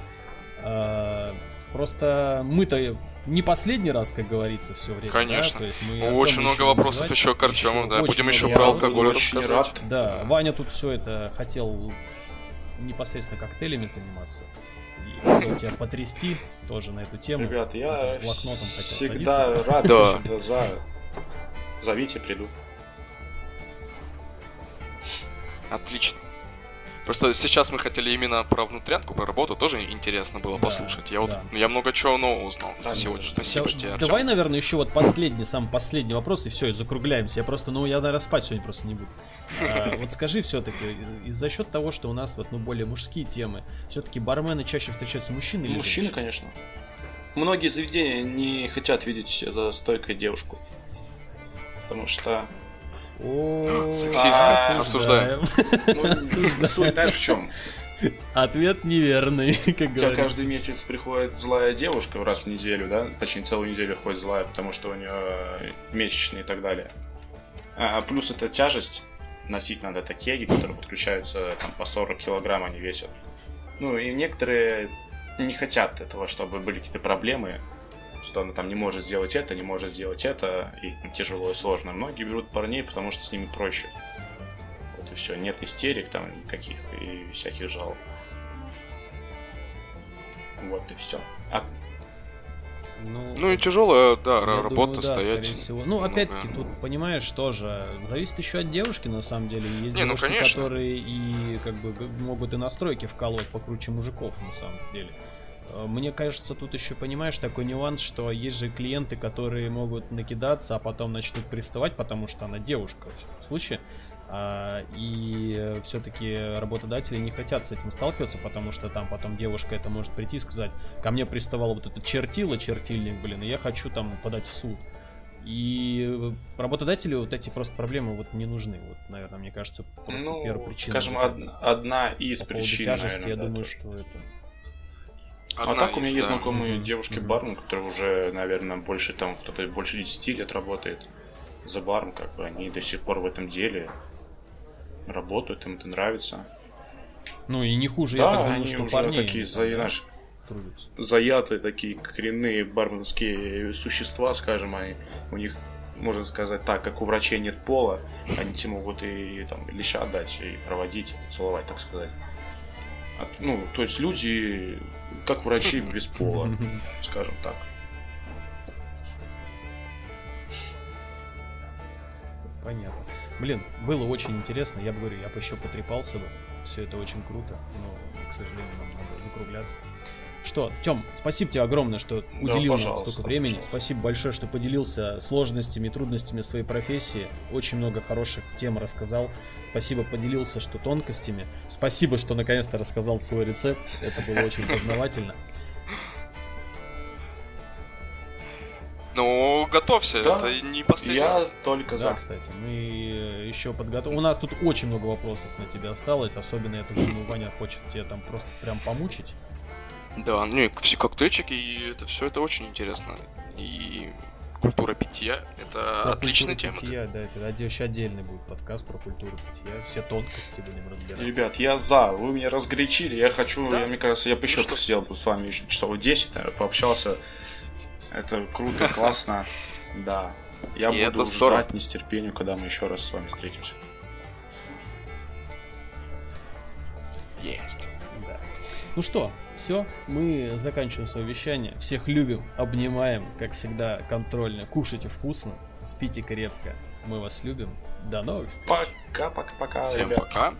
А, просто мы-то не последний раз, как говорится, все время. Конечно. Да? То есть мы очень много вопросов еще к Артему, да. Будем еще про алкоголь рассказывать. Рад. Да, Ваня тут все это хотел непосредственно коктейлями заниматься. И хотел тебя потрясти тоже на эту тему. Ребят, я всегда рад, за... Зовите, приду. Отлично. Просто сейчас мы хотели именно про внутрянку, про работу, тоже интересно было да, послушать. Я да. вот я много чего нового узнал да, сегодня. Спасибо да, тебе, Артем. Давай, наверное, еще вот последний, самый последний вопрос, и все, и закругляемся. Я просто, ну, я, наверное, спать сегодня просто не буду. А, вот скажи все-таки, из-за счет того, что у нас вот, ну, более мужские темы, все-таки бармены чаще встречаются мужчины или Мужчины, конечно. Многие заведения не хотят видеть за стойкой девушку. Потому что Сексисты, осуждаем. Ну, суть знаешь в чем? Ответ неверный, как У тебя каждый месяц приходит злая девушка раз в неделю, да? Точнее, целую неделю ходит злая, потому что у нее месячные и так далее. А, плюс это тяжесть. Носить надо такеги, которые подключаются там по 40 килограмм они весят. Ну и некоторые не хотят этого, чтобы были какие-то проблемы что она там не может сделать это, не может сделать это, и тяжело и сложно. Многие берут парней, потому что с ними проще. Вот и все, нет истерик там никаких и всяких жалоб. Вот и все. А... Ну, ну и тяжелая, да, работа думаю, да, стоять. Всего. Ну, опять-таки, тут понимаешь тоже, зависит еще от девушки, на самом деле. Есть не, ну, девушки, ну, которые и как бы могут и настройки вкалывать покруче мужиков, на самом деле. Э, мне кажется, тут еще понимаешь такой нюанс, что есть же клиенты, которые могут накидаться, а потом начнут приставать, потому что она девушка в случае. А, и все-таки работодатели не хотят с этим сталкиваться, потому что там потом девушка это может прийти и сказать, ко мне приставал вот этот чертила, чертильник, блин, и я хочу там подать в суд. И работодателю вот эти просто проблемы вот не нужны. Вот, наверное, мне кажется, просто ну, первая причина. Скажем, од- одна из по поводу причин, тяжести, наверное, я да, думаю, тоже. что это... А Одна так у меня есть да. знакомые девушки бармен, которые уже, наверное, больше там, кто-то больше 10 лет работает за баром, как бы они до сих пор в этом деле работают, им это нравится. Ну и не хуже, я так да, думаю, они что уже парней такие за, да, знаешь, трудятся. заятые такие коренные барменские существа, скажем, они, у них, можно сказать так, как у врачей нет пола, они тебе могут и там леща отдать, и проводить, целовать, так сказать. От- ну, то есть люди, как врачи *laughs* без пола, скажем так. Понятно. Блин, было очень интересно. Я бы говорю, я бы еще потрепался бы. Все это очень круто, но, к сожалению, нам надо закругляться. Что, Тем, спасибо тебе огромное, что уделил нам пожалуйста, столько времени. пожалуйста. Спасибо большое, что поделился сложностями, трудностями своей профессии. Очень много хороших тем рассказал. Спасибо, поделился, что тонкостями. Спасибо, что наконец-то рассказал свой рецепт. Это было очень познавательно. Ну, готовься, Да. это не последний Я раз. только Да, за. кстати, мы еще подготовим. У нас тут очень много вопросов на тебя осталось. Особенно, я думаю, Ваня хочет тебе там просто прям помучить. Да, ну и все коктейльчики, и это все это очень интересно. И культура питья это Про отличная тема. питья, да, это еще отдельный будет подкаст про культуру питья. Все тонкости будем разбирать. Ребят, я за. Вы меня разгорячили. Я хочу, Да. я, мне кажется, я бы еще Ну посидел бы с вами еще часов 10, наверное, пообщался. Это круто, классно. Да. Я И буду ждать нестерпению, когда мы еще раз с вами встретимся. Есть. Да. Ну что, все, мы заканчиваем свое вещание. Всех любим, обнимаем, как всегда, контрольно. Кушайте вкусно, спите крепко. Мы вас любим. До новых встреч. Пока, пока, пока, Всем ребят. пока.